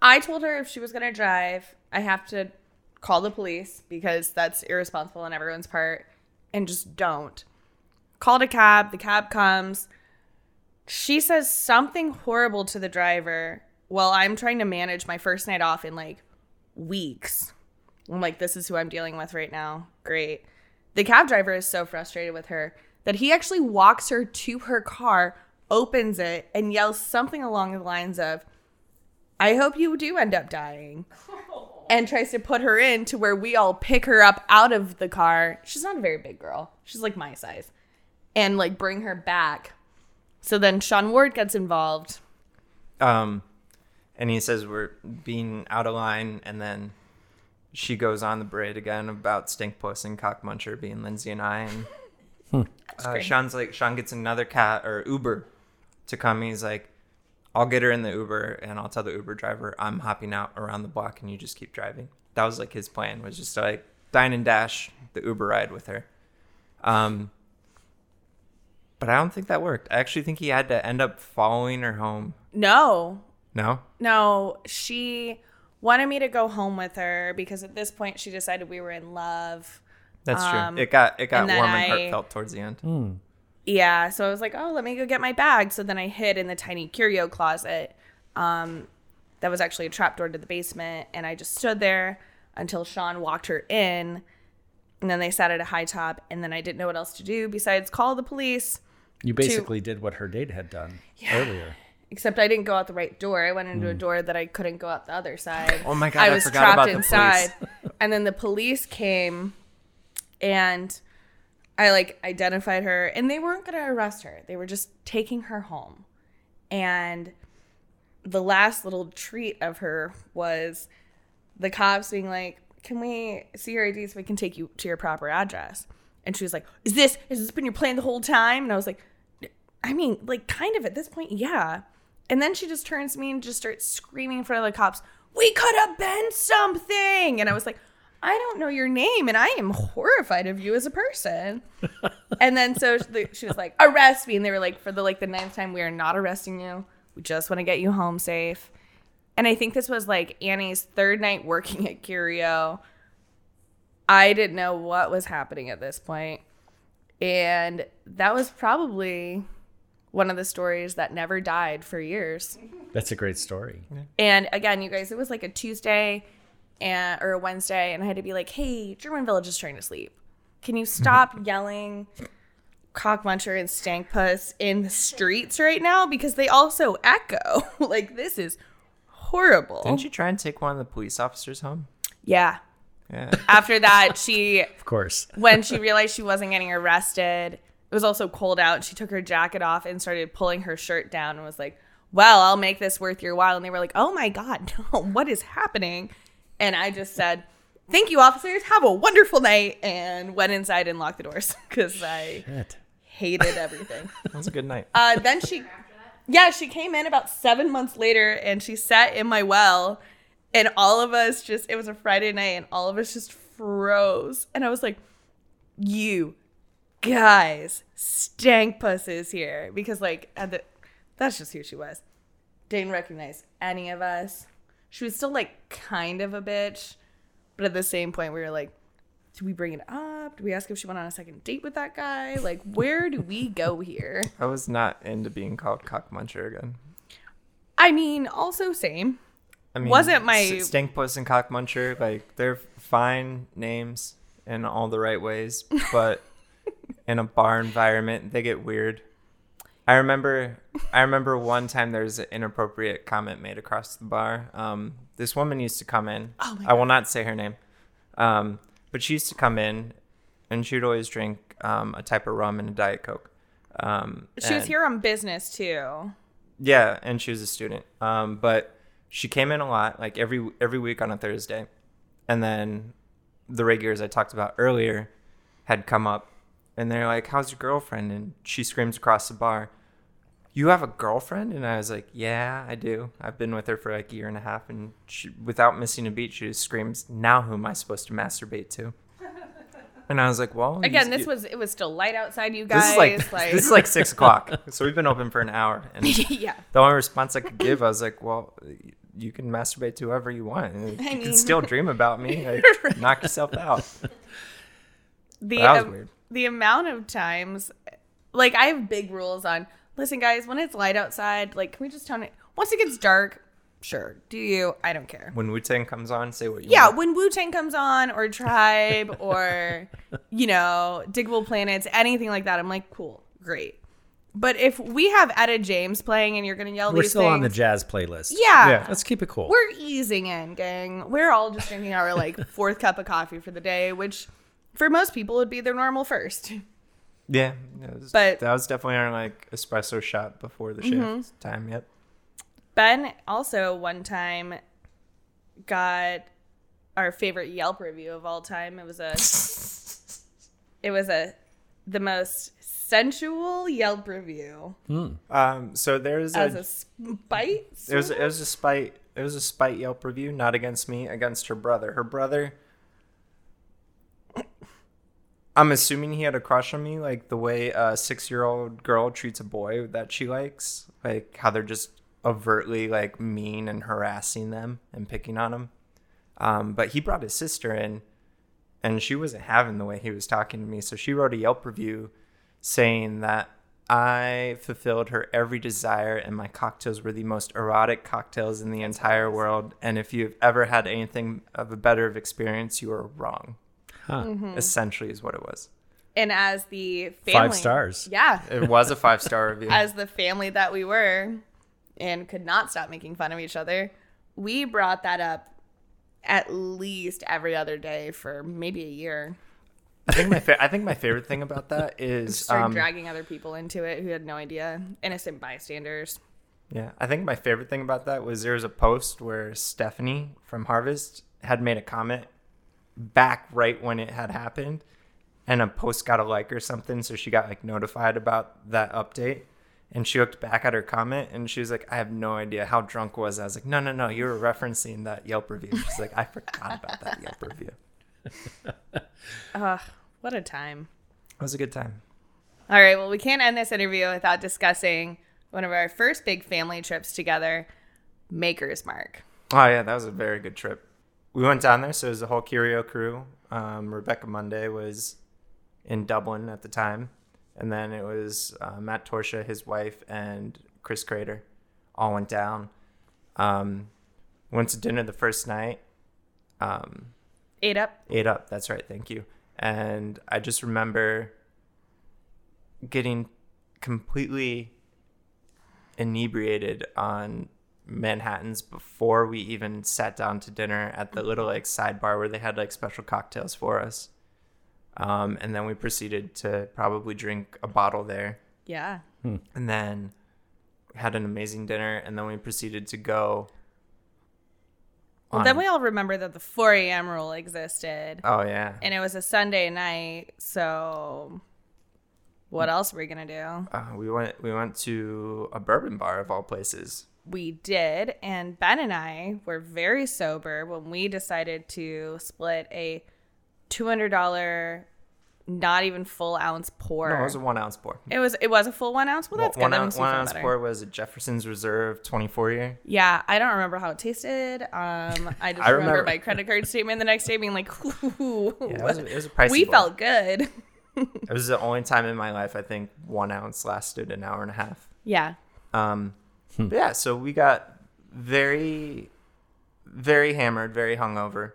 I told her if she was going to drive, I have to call the police because that's irresponsible on everyone's part and just don't. Called a cab, the cab comes. She says something horrible to the driver while I'm trying to manage my first night off in like weeks. I'm like, this is who I'm dealing with right now. Great. The cab driver is so frustrated with her that he actually walks her to her car, opens it, and yells something along the lines of, I hope you do end up dying. *laughs* And tries to put her in to where we all pick her up out of the car. She's not a very big girl. She's like my size. And like bring her back. So then Sean Ward gets involved. Um, and he says we're being out of line, and then she goes on the parade again about Stink Puss and Cock Muncher being Lindsay and I, and *laughs* uh, Sean's like Sean gets another cat or Uber to come. He's like, I'll get her in the Uber, and I'll tell the Uber driver I'm hopping out around the block, and you just keep driving. That was like his plan was just to like dine and dash the Uber ride with her. Um, but I don't think that worked. I actually think he had to end up following her home. No, No, no, she wanted me to go home with her because at this point she decided we were in love. That's Um, true. It got it got and warm and I- heartfelt towards the end. Yeah, so I was like, oh, let me go get my bag. So then I hid in the tiny curio closet. Um, that was actually a trapdoor to the basement, and I just stood there until Sean walked her in, and then they sat at a high top, and then I didn't know what else to do besides call the police. You basically did what her date had done earlier. Except I didn't go out the right door. I went into a hmm. door that I couldn't go out the other side. Oh my God, I I was trapped about the inside. and then the police came and I like identified her and they weren't going to arrest her. They were just taking her home. And the last little treat of her was the cops being like, "Can we see your ID so we can take you to your proper address?" And she was like, "Is this has this been your plan the whole time?" And I was like, I mean, like, kind of at this point, yeah. And then she just turns to me and just starts screaming in front of the cops, We could have been something. And I was like, I don't know your name, and I am horrified of you as a person. *laughs* and then so she she was like, Arrest me. And they were like, For the like the ninth time, we are not arresting you. We just want to get you home safe. And I think this was like Annie's third night working at Curio. I didn't know what was happening at this point. And that was probably one of the stories that never died for years. That's a great story. And again, you guys, it was like a Tuesday and or a Wednesday, and I had to be like, "Hey, German Village is trying to sleep. Can you stop *laughs* yelling cockmuncher and stank puss in the streets right now because they also echo. *laughs* like this is horrible." Didn't you try and take one of the police officers home? Yeah. Yeah. After that, she *laughs* Of course. when she realized she wasn't getting arrested, it was also cold out. She took her jacket off and started pulling her shirt down and was like, Well, I'll make this worth your while. And they were like, Oh my God, *laughs* no, what is happening? And I just said, Thank you, officers. Have a wonderful night. And went inside and locked the doors *laughs* because I Shit. hated *laughs* everything. That was a good night. Uh, then she, yeah, she came in about seven months later and she sat in my well, and all of us just, it was a Friday night, and all of us just froze. And I was like, you guys, stank puss is here. Because, like, at the, that's just who she was. Didn't recognize any of us. She was still, like, kind of a bitch. But at the same point, we were like, do we bring it up? Do we ask if she went on a second date with that guy? Like, where do we go here? *laughs* I was not into being called cockmuncher again. I mean, also same. I mean, Wasn't my- S- Stinkpuss and Cockmuncher, like they're fine names in all the right ways, but *laughs* in a bar environment, they get weird. I remember, I remember one time there was an inappropriate comment made across the bar. Um, this woman used to come in. Oh my I will not say her name, um, but she used to come in, and she would always drink um, a type of rum and a diet coke. Um, She was here on business too. yeah, and she was a student. Um, but she came in a lot, like every every week on a Thursday, and then the regulars I talked about earlier had come up, and they're like, "How's your girlfriend?" And she screams across the bar, "You have a girlfriend?" And I was like, "Yeah, I do. I've been with her for like a year and a half." And she, without missing a beat, she just screams, "Now who am I supposed to masturbate to?" *laughs* And I was like, "Well, Again, this you- was it was still light outside. You guys, this is like, this is like six *laughs* o'clock, so we've been open for an hour, *laughs* and yeah. the only response I could give, I was like, well, you can masturbate to whoever you want. and You I can still dream about me. Like, knock yourself out. The That was um, weird. The amount of times, like I have big rules on. Listen, guys, when it's light outside, like can we just tone it? Once it gets dark, sure. Do you? I don't care. When Wu Tang comes on, say what you Yeah, want. when Wu Tang comes on, or Tribe, *laughs* or you know, Digable Planets, anything like that, I'm like, cool, great. But if we have Etta James playing and you're gonna yell We're these still things, on the jazz playlist. yeah, Yeah. Let's keep it cool. we're easing in, gang. We're all just drinking our like *laughs* fourth cup of coffee for the day, which for most people it would be their normal first. *laughs* Yeah, was, But- that was definitely our like espresso shot before the shift Mm-hmm. time. Yep. Ben also one time got our favorite Yelp review of all time. It was a it was a the most sensual Yelp review Um. So there's as a, a spite. it was sort it was a spite it was a spite Yelp review, not against me, against her brother. Her brother. I'm assuming he had a crush on me, like the way a six year old girl treats a boy that she likes, like how they're just overtly like mean and harassing them and picking on them. Um, but he brought his sister in, and she wasn't having the way he was talking to me, so she wrote a Yelp review saying that I fulfilled her every desire and my cocktails were the most erotic cocktails in the entire world. And if you've ever had anything of a better of experience, you are wrong. Huh. Mm-hmm. Essentially, is what it was. and as the family, Five stars. Yeah, It was a five star review. as the family that we were, and could not stop making fun of each other, we brought that up at least every other day for maybe a year. I think my fa- I think my favorite thing about that *laughs* is Started um, dragging other people into it who had no idea, innocent bystanders. Yeah, I think my favorite thing about that was there was a post where Stephanie from Harvest had made a comment back right when it had happened, and a post got a like or something, so she got like notified about that update. And she looked back at her comment and she was like, I have no idea how drunk was. I was like, No, no, no, you were referencing that Yelp review. She's like, I forgot about that Yelp review. *laughs* Ugh, what a time. It was a good time. All right, well, we can't end this interview without discussing one of our first big family trips together, Maker's Mark. Oh yeah, that was a very good trip. We went down there, so it was the whole Curio crew. Um, Rebecca Monday was in Dublin at the time, and then it was uh, Matt Torsha, his wife, and Chris Crader, all went down. Um, went to dinner the first night. Um, Ate up. ate up. That's right. Thank you. And I just remember getting completely inebriated on Manhattan's before we even sat down to dinner at the little like sidebar where they had like special cocktails for us. Um, and then we proceeded to probably drink a bottle there. Yeah. And then had an amazing dinner. And then we proceeded to go. Well, then we all remember that the 4 a.m. rule existed, Oh, yeah. and it was a Sunday night. So, what else were we gonna do? Uh, we went we went to a bourbon bar of all places. We did, and Ben and I were very sober when we decided to split a two hundred dollar, not even full ounce pour. No, it was a one ounce pour. It was it was a full one ounce. Well, that's one good. Ounce, one ounce better. pour was a Jefferson's Reserve 24 year. Yeah, I don't remember how it tasted. Um, *laughs* I just I remember, remember- my credit card statement the next day being like, Ooh, *laughs* Yeah, it was, it was a we felt good. *laughs* It was the only time in my life I think one ounce lasted an hour and a half. Yeah, Um, Hmm. yeah, so we got very, very hammered, very hungover.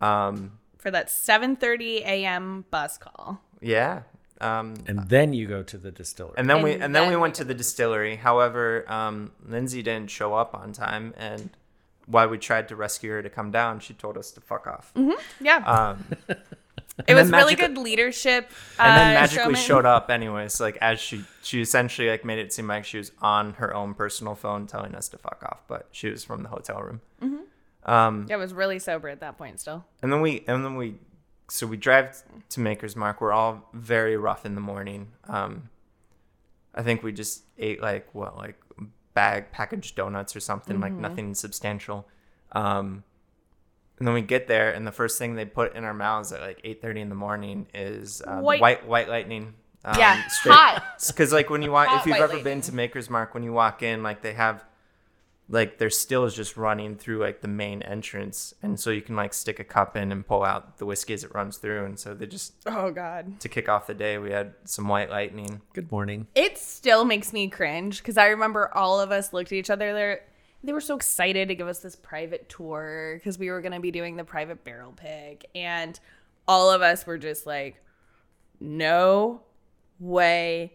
Um, for that 7:30 a.m. bus call. yeah. Um, And then you go to the distillery. and then we And and then we went we to the distillery. However, um, Lindsay didn't show up on time, and while we tried to rescue her to come down, she told us to fuck off. Yeah, Um, *laughs* it was really magic- good leadership. and then uh, magically showman. showed up anyways like as she she essentially like made it seem like she was on her own personal phone telling us to fuck off but she was from the hotel room um Yeah, it was really sober at that point. Still, and then we and then we so we drive to maker's mark we're all very rough in the morning um i think we just ate like what like bag packaged donuts or something like nothing substantial um and then we get there and the first thing they put in our mouths at like 8.30 in the morning is uh, White- white white lightning um, yeah, hot. *laughs* because like when you walk, Hot if you've ever lightning. been to Maker's Mark, when you walk in, like they have, like their still is just running through like the main entrance, and so you can like stick a cup in and pull out the whiskey as it runs through, and so they just Oh God, to kick off the day, we had some white lightning. Good morning. it still makes me cringe because I remember all of us looked at each other. They were so excited to give us this private tour because we were going to be doing the private barrel pick, and all of us were just like, "No way."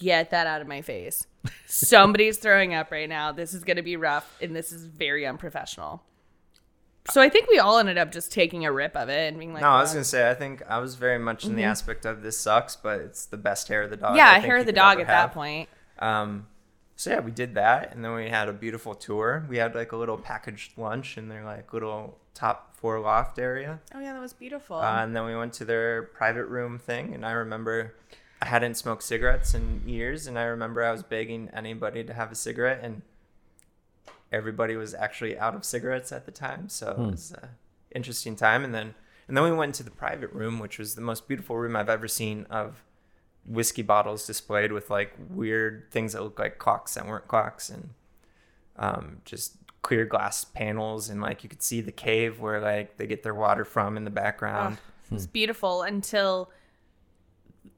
Get that out of my face. *laughs* Somebody's throwing up right now. This is going to be rough and this is very unprofessional. So I think we all ended up just taking a rip of it and being like, no, I was gonna say I think I was very much in the aspect of this sucks, but it's the best hair of the dog. Yeah, hair of the dog at have. that point. Um, so yeah, we did that, and then we had a beautiful tour. We had like a little packaged lunch in their like little top floor loft area. Oh yeah, that was beautiful. Uh, and then we went to their private room thing, and I remember I hadn't smoked cigarettes in years, and I remember I was begging anybody to have a cigarette, and everybody was actually out of cigarettes at the time, so it was an interesting time. And then and then we went to the private room, which was the most beautiful room I've ever seen of whiskey bottles displayed with like weird things that look like clocks that weren't clocks, and um, just clear glass panels, and like you could see the cave where like they get their water from in the background. It was beautiful until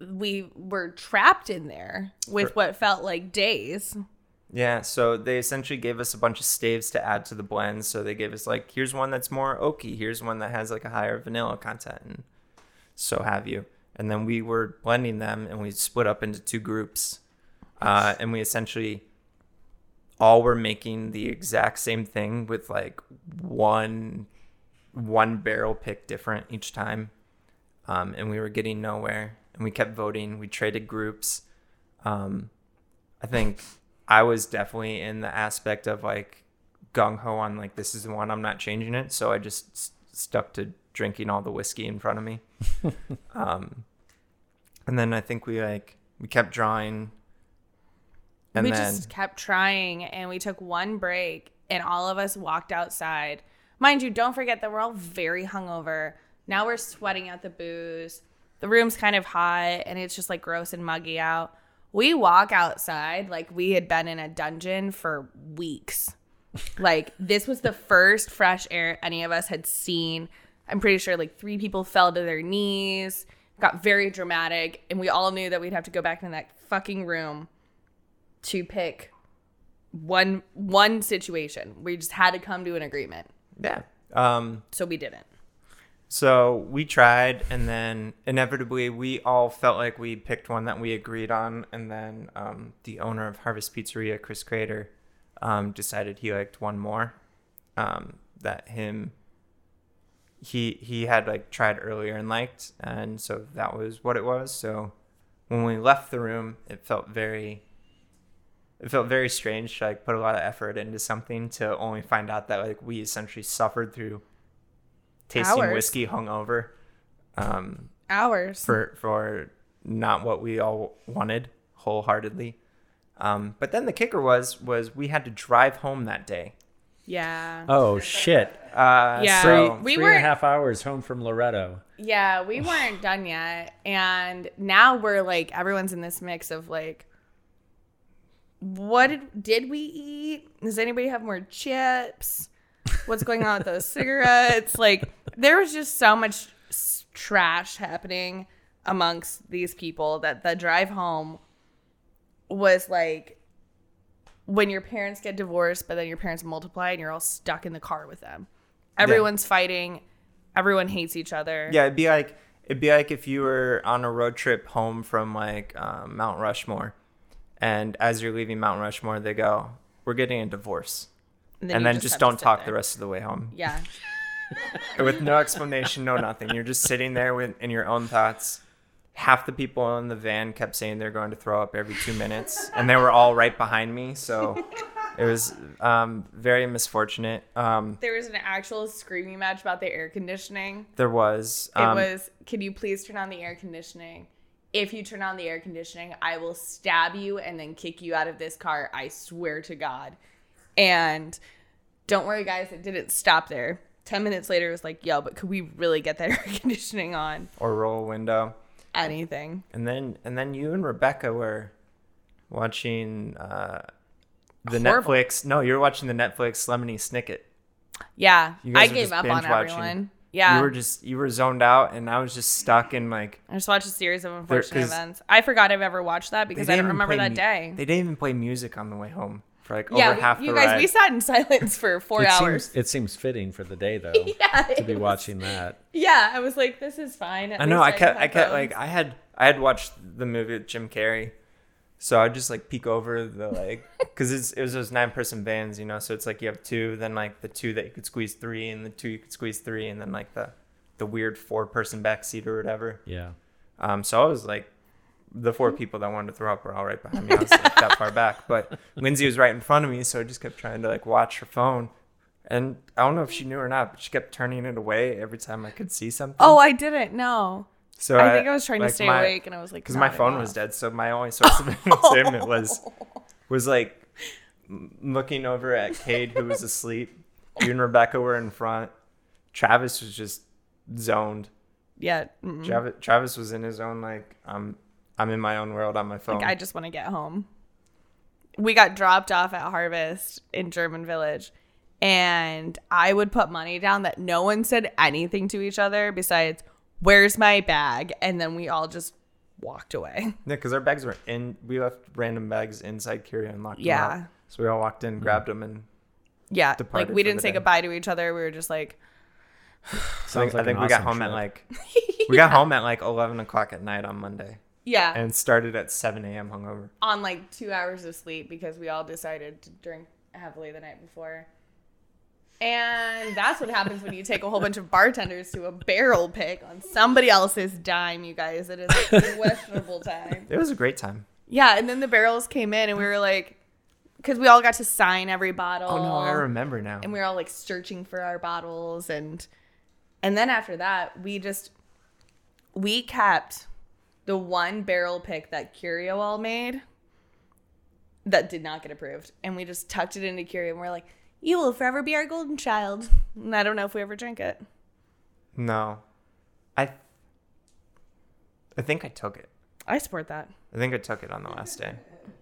we were trapped in there with what felt like days. Yeah, so they essentially gave us a bunch of staves to add to the blends. So they gave us like, here's one that's more oaky, here's one that has like a higher vanilla content, and so have you. And then we were blending them, and we split up into two groups, uh, and we essentially all were making the exact same thing with like one one barrel pick different each time, um, and we were getting nowhere. And we kept voting. We traded groups. Um, I think I was definitely in the aspect of like gung ho on like this is the one I'm not changing it, so I just s- stuck to drinking all the whiskey in front of me. *laughs* um, and then I think we like we kept drawing, and we then just kept trying and we took one break and all of us walked outside. Mind you, don't forget that we're all very hungover. Now we're sweating out the booze. The room's kind of hot and it's just like gross and muggy out. We walk outside like we had been in a dungeon for weeks. like this was the first fresh air any of us had seen. I'm pretty sure like three people fell to their knees. Got very dramatic, and we all knew that we'd have to go back in that fucking room to pick one one situation. We just had to come to an agreement. Yeah. Um, So we didn't. So we tried, and then inevitably we all felt like we picked one that we agreed on, and then um, the owner of Harvest Pizzeria, Chris Crader, um, decided he liked one more. Um, that him he he had like tried earlier and liked, and so that was what it was. So when we left the room, it felt very it felt very strange to like put a lot of effort into something to only find out that like we essentially suffered through tasting Hours. whiskey hungover um, Hours. for for not what we all wanted wholeheartedly. Um, but then the kicker was was we had to drive home that day. Yeah. Oh shit! Uh, Yeah. so- We Three and a half hours home from Loretto. Yeah, we weren't done yet. And now we're like everyone's in this mix of like what did, did we eat? Does anybody have more chips? What's going on with those *laughs* cigarettes? Like there was just so much trash happening amongst these people that the drive home was like when your parents get divorced, but then your parents multiply and you're all stuck in the car with them. Everyone's fighting. Everyone hates each other. Yeah, it'd be like it'd be like if you were on a road trip home from like um, Mount Rushmore, and as you're leaving Mount Rushmore, they go, "We're getting a divorce," and you then, just, to don't talk there. the rest of the way home Yeah. *laughs* with no explanation, no nothing. You're just sitting there with in your own thoughts. Half the people in the van kept saying they're going to throw up every two minutes, and they were all right behind me. So it was um, very misfortunate. Um, There was an actual screaming match about the air conditioning. there was. It Um, was, can you please turn on the air conditioning? If you turn on the air conditioning, I will stab you and then kick you out of this car. I swear to God. And don't worry, guys, it didn't stop there. 10 minutes later, it was like, yo, but could we really get that *laughs* air conditioning on? or roll a window. Anything. And then and then you and Rebecca were watching uh, the Horrible. Netflix. No, you were watching the Netflix Lemony Snicket. Yeah. I gave up on watching. everyone. Yeah. You were just you were zoned out, and I was just stuck in like. I just watched a series of unfortunate events. I forgot I've ever watched that because I don't remember that mu- day. They didn't even play music on the way home for like yeah, over half you the guys, ride. we sat in *laughs* silence for four it hours. Seems, it seems fitting for the day though *laughs* yeah, to be was- watching that. Yeah, I was like, this is fine. At I know. I kept. I kept like. I had. I had watched the movie with Jim Carrey, so I'd just like peek over the like, *laughs* because it's it was those nine person vans, you know. So it's like you have two, then like the two that you could squeeze three, and the two you could squeeze three, and then like the the weird four person back seat or whatever. Yeah. Um. So I was like, the four people that wanted to throw up were all right behind me. I was like that far back, but Lindsay was right in front of me, so I just kept trying to like watch her phone. And I don't know if she knew or not, but she kept turning it away every time I could see something. Oh, I didn't know. So I think I was trying like, to stay my- awake, and I was like, because my phone off. was dead. So my only source of *laughs* entertainment was *laughs* was like looking over at Cade, who was asleep. You and Rebecca were in front. Travis was just zoned. Yeah. Travis, Travis was in his own like I'm I'm in my own world on my phone. like I just want to get home. We got dropped off at Harvest in German Village, and I would put money down that no one said anything to each other besides, "Where's my bag?" And then we all just walked away. yeah, because our bags were in. We left random bags inside Curio and locked them Yeah. up. So we all walked in, hmm. grabbed them, and Yeah, Departed like we didn't say day. goodbye to each other. We were just like, *sighs* I Sounds think, like I think an we got awesome home at like *laughs* we got home at like eleven o'clock at night on Monday, yeah, and started at seven a.m. hungover. on like two hours of sleep because we all decided to drink heavily the night before. And that's what happens when you take a whole bunch of bartenders to a barrel pick on somebody else's dime, you guys. It is a questionable time. It was a great time. Yeah, and then the barrels came in and we were like, because we all got to sign every bottle. Oh no, I remember now. And we were all like searching for our bottles and and then after that, we just we kept the one barrel pick that Curio all made that did not get approved. And we just tucked it into Curio and we're like, you will forever be our golden child. And I don't know if we ever drank it. No, I. I think I took it. I support that. I think I took it on the last day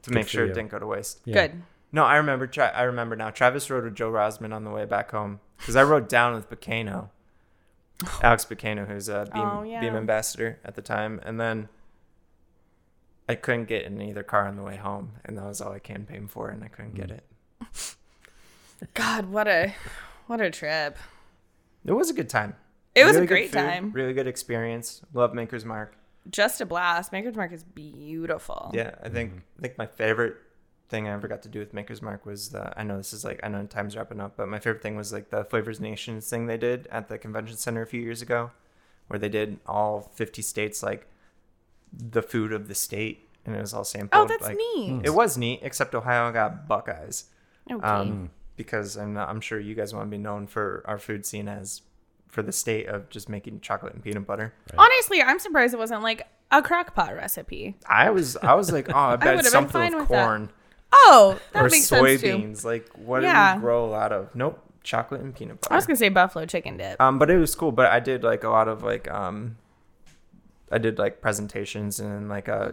to make sure you. it didn't go to waste. Yeah. Good. No, I remember. Tra- I remember now. Travis rode with Joe Rosman on the way back home because I rode down with Bacano, *sighs* Alex Bacano, who's a Beam, Oh, yeah. Beam ambassador at the time, and then I couldn't get in either car on the way home, and that was all I campaigned for, and I couldn't get mm. it. God, what a what a trip. It was a good time. It was a Really good great food, time. Really good experience. Love Maker's Mark. Just a blast. Maker's Mark is beautiful. Yeah, I think mm-hmm. I think my favorite thing I ever got to do with Maker's Mark was the I know this is like I know time's wrapping up, but my favorite thing was like the Flavors Nations thing they did at the convention center a few years ago, where they did all fifty states like the food of the state, and it was all sampled. Oh, that's like, neat. It was neat, except Ohio got Buckeyes. Okay. Um, because I'm not, I'm sure you guys want to be known for our food scene as for the state of just making chocolate and peanut butter. Honestly, I'm surprised it wasn't like a crock pot recipe. I was I was like, oh, I *laughs* bet would've something fine with with that. corn. Oh, that or makes sense too. soybeans. Like, what Yeah. do we grow a lot of? Nope, chocolate and peanut butter. I was gonna say buffalo chicken dip. um, but it was cool. But I did like a lot of like um, I did like presentations and like uh,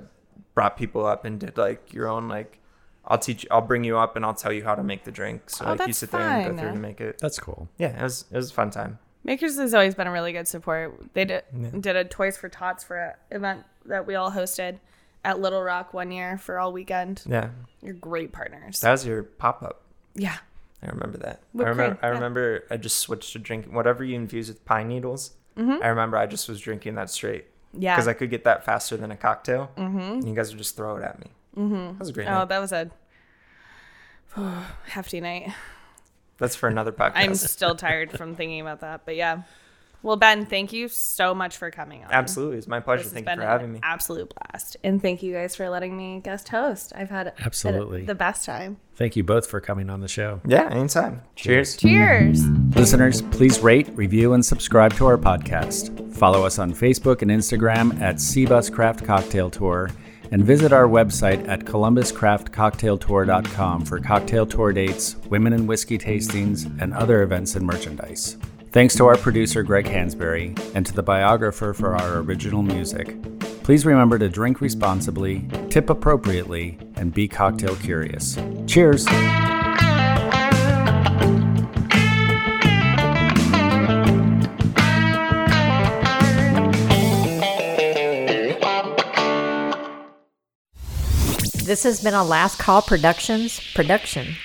brought people up and did like your own like. I'll teach. I'll bring you up and I'll tell you how to make the drink. So Oh, like you that's sit there and go through and make it. That's cool. Yeah, it was it was a fun time. Makers has always been a really good support. They did did a Toys for Tots for an event that we all hosted at Little Rock one year for all weekend. Yeah, You're great partners. that was your pop up. yeah. I remember that. I remember. cream, I yeah. I just switched to drinking whatever you infuse with pine needles. Mm-hmm. I remember I just was drinking that straight Yeah. because I could get that faster than a cocktail. Mm-hmm. And you guys would just throw it at me. Mm-hmm. That was a great oh, night. that was a *sighs* hefty night. That's for another podcast. I'm still *laughs* tired from thinking about that, but yeah. Well, Ben, thank you so much for coming on. Absolutely, it's my pleasure. This Thank you for having me. Absolute blast, and thank you guys for letting me guest host. I've had Absolutely. the best time. Thank you both for coming on the show. Yeah, anytime. Cheers. Cheers. Listeners, please rate, review, and subscribe to our podcast. Follow us on Facebook and Instagram at CBus Craft Cocktail Tour, and visit our website at columbuscraftcocktailtour.com for cocktail tour dates, women and whiskey tastings, and other events and merchandise. Thanks to our producer Greg Hansberry and to the biographer for our original music. Please remember to drink responsibly, tip appropriately, and be cocktail curious. Cheers! This has been a Last Call Productions production.